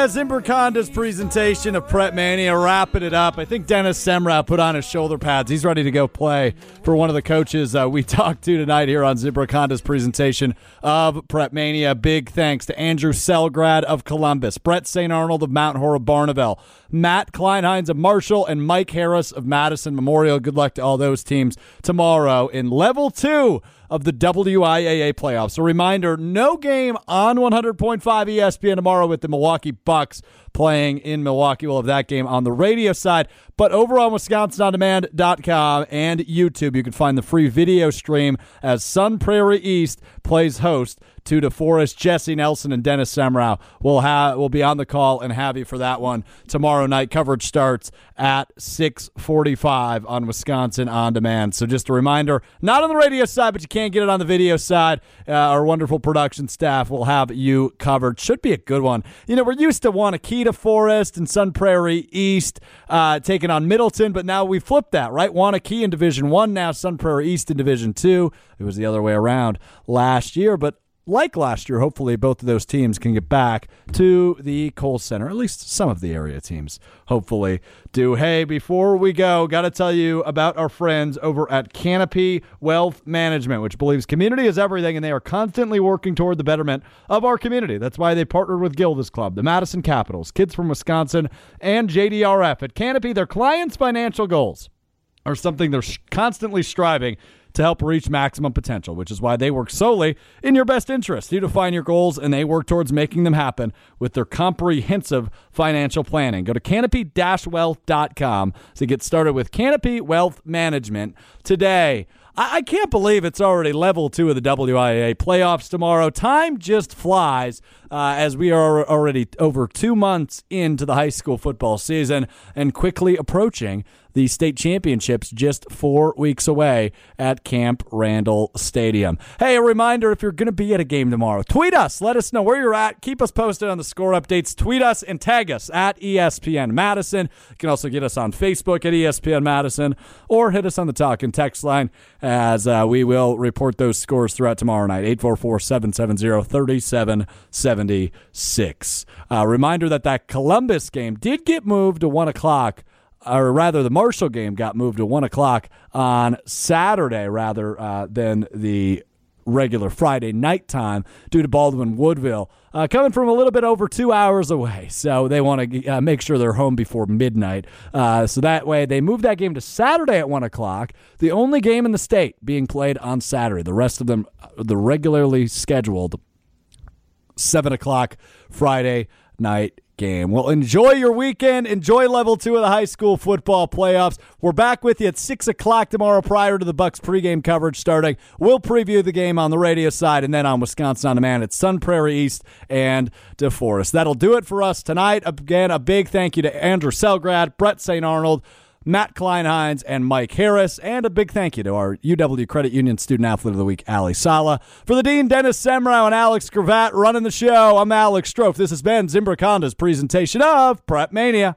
Many Yeah, Zimbrick Honda's presentation of Prep Mania, wrapping it up. I think Dennis Semrau put on his shoulder pads. He's ready to go play for one of the coaches uh, we talked to tonight here on Zimbrick Honda's presentation of Prep Mania. Big thanks to Andrew Selgrad of Columbus, Bret St. Arnauld of Mount Horeb Barneveld, Matt Kleinheinz of Marshall, and Mike Harris of Madison Memorial. Good luck to all those teams tomorrow in level two of the WIAA playoffs. A reminder no game on 100.5 ESPN tomorrow with the Milwaukee Bucks playing in Milwaukee. We'll have that game on the radio side. But over on WisconsinOnDemand.com and YouTube, you can find the free video stream as Sun Prairie East plays host to DeForest. Jesse Nelson and Dennis Semrau will have will be on the call and have you for that one tomorrow night. Coverage starts at 6:45 on Wisconsin on demand. So just a reminder, not on the radio side, but you can't get it on the video side. Uh, our wonderful production staff will have you covered. Should be a good one. You know, we're used to Wanakita Forest and Sun Prairie East uh, taking on Middleton, but now we flipped that, right? Waunakee in Division One now, Sun Prairie East in Division Two. It was the other way around last year, but like last year, hopefully both of those teams can get back to the Kohl Center. At least some of the area teams, hopefully, do. Hey, before we go, got to tell you about our friends over at Canopy Wealth Management, which believes community is everything, and they are constantly working toward the betterment of our community. That's why they partnered with Gilda's Club, the Madison Capitals, Kids from Wisconsin, and JDRF. At Canopy, their clients' financial goals are something they're constantly striving to help reach maximum potential, which is why they work solely in your best interest. You define your goals and they work towards making them happen with their comprehensive financial planning. Go to canopy-wealth.com to get started with Canopy Wealth Management today. I, I can't believe it's already level two of the WIAA playoffs tomorrow. Time just flies uh, as we are already over two months into the high school football season and quickly approaching the state championships just four weeks away at Camp Randall Stadium. Hey, a reminder if you're going to be at a game tomorrow, tweet us. Let us know where you're at. Keep us posted on the score updates. Tweet us and tag us at ESPN Madison. You can also get us on Facebook at ESPN Madison or hit us on the talk and text line as uh, we will report those scores throughout tomorrow night. 844 770 3776. Uh, reminder that that Columbus game did get moved to 1 o'clock or rather, the Marshall game got moved to one o'clock on Saturday, rather uh, than the regular Friday night time due to Baldwin Woodville uh, coming from a little bit over two hours away. So they want to uh, make sure they're home before midnight. Uh, so that way they moved that game to Saturday at one o'clock. The only game in the state being played on Saturday. The rest of them, uh, the regularly scheduled seven o'clock Friday night game. Well, enjoy your weekend. Enjoy level two of the high school football playoffs. We're back with you at six o'clock tomorrow prior to the Bucks pregame coverage starting. We'll preview the game on the radio side and then on Wisconsin on Demand at Sun Prairie East and DeForest. That'll do it for us tonight. Again, a big thank you to Andrew Selgrad, Bret St. Arnauld. Matt Kleinheinz and Mike Harris, and a big thank you to our UW Credit Union Student Athlete of the Week, Ali Sala. For the Dean, Dennis Semrau, and Alex Gravatt running the show, I'm Alex Strouf. This has been Zimbrick Honda's presentation of Prep Mania.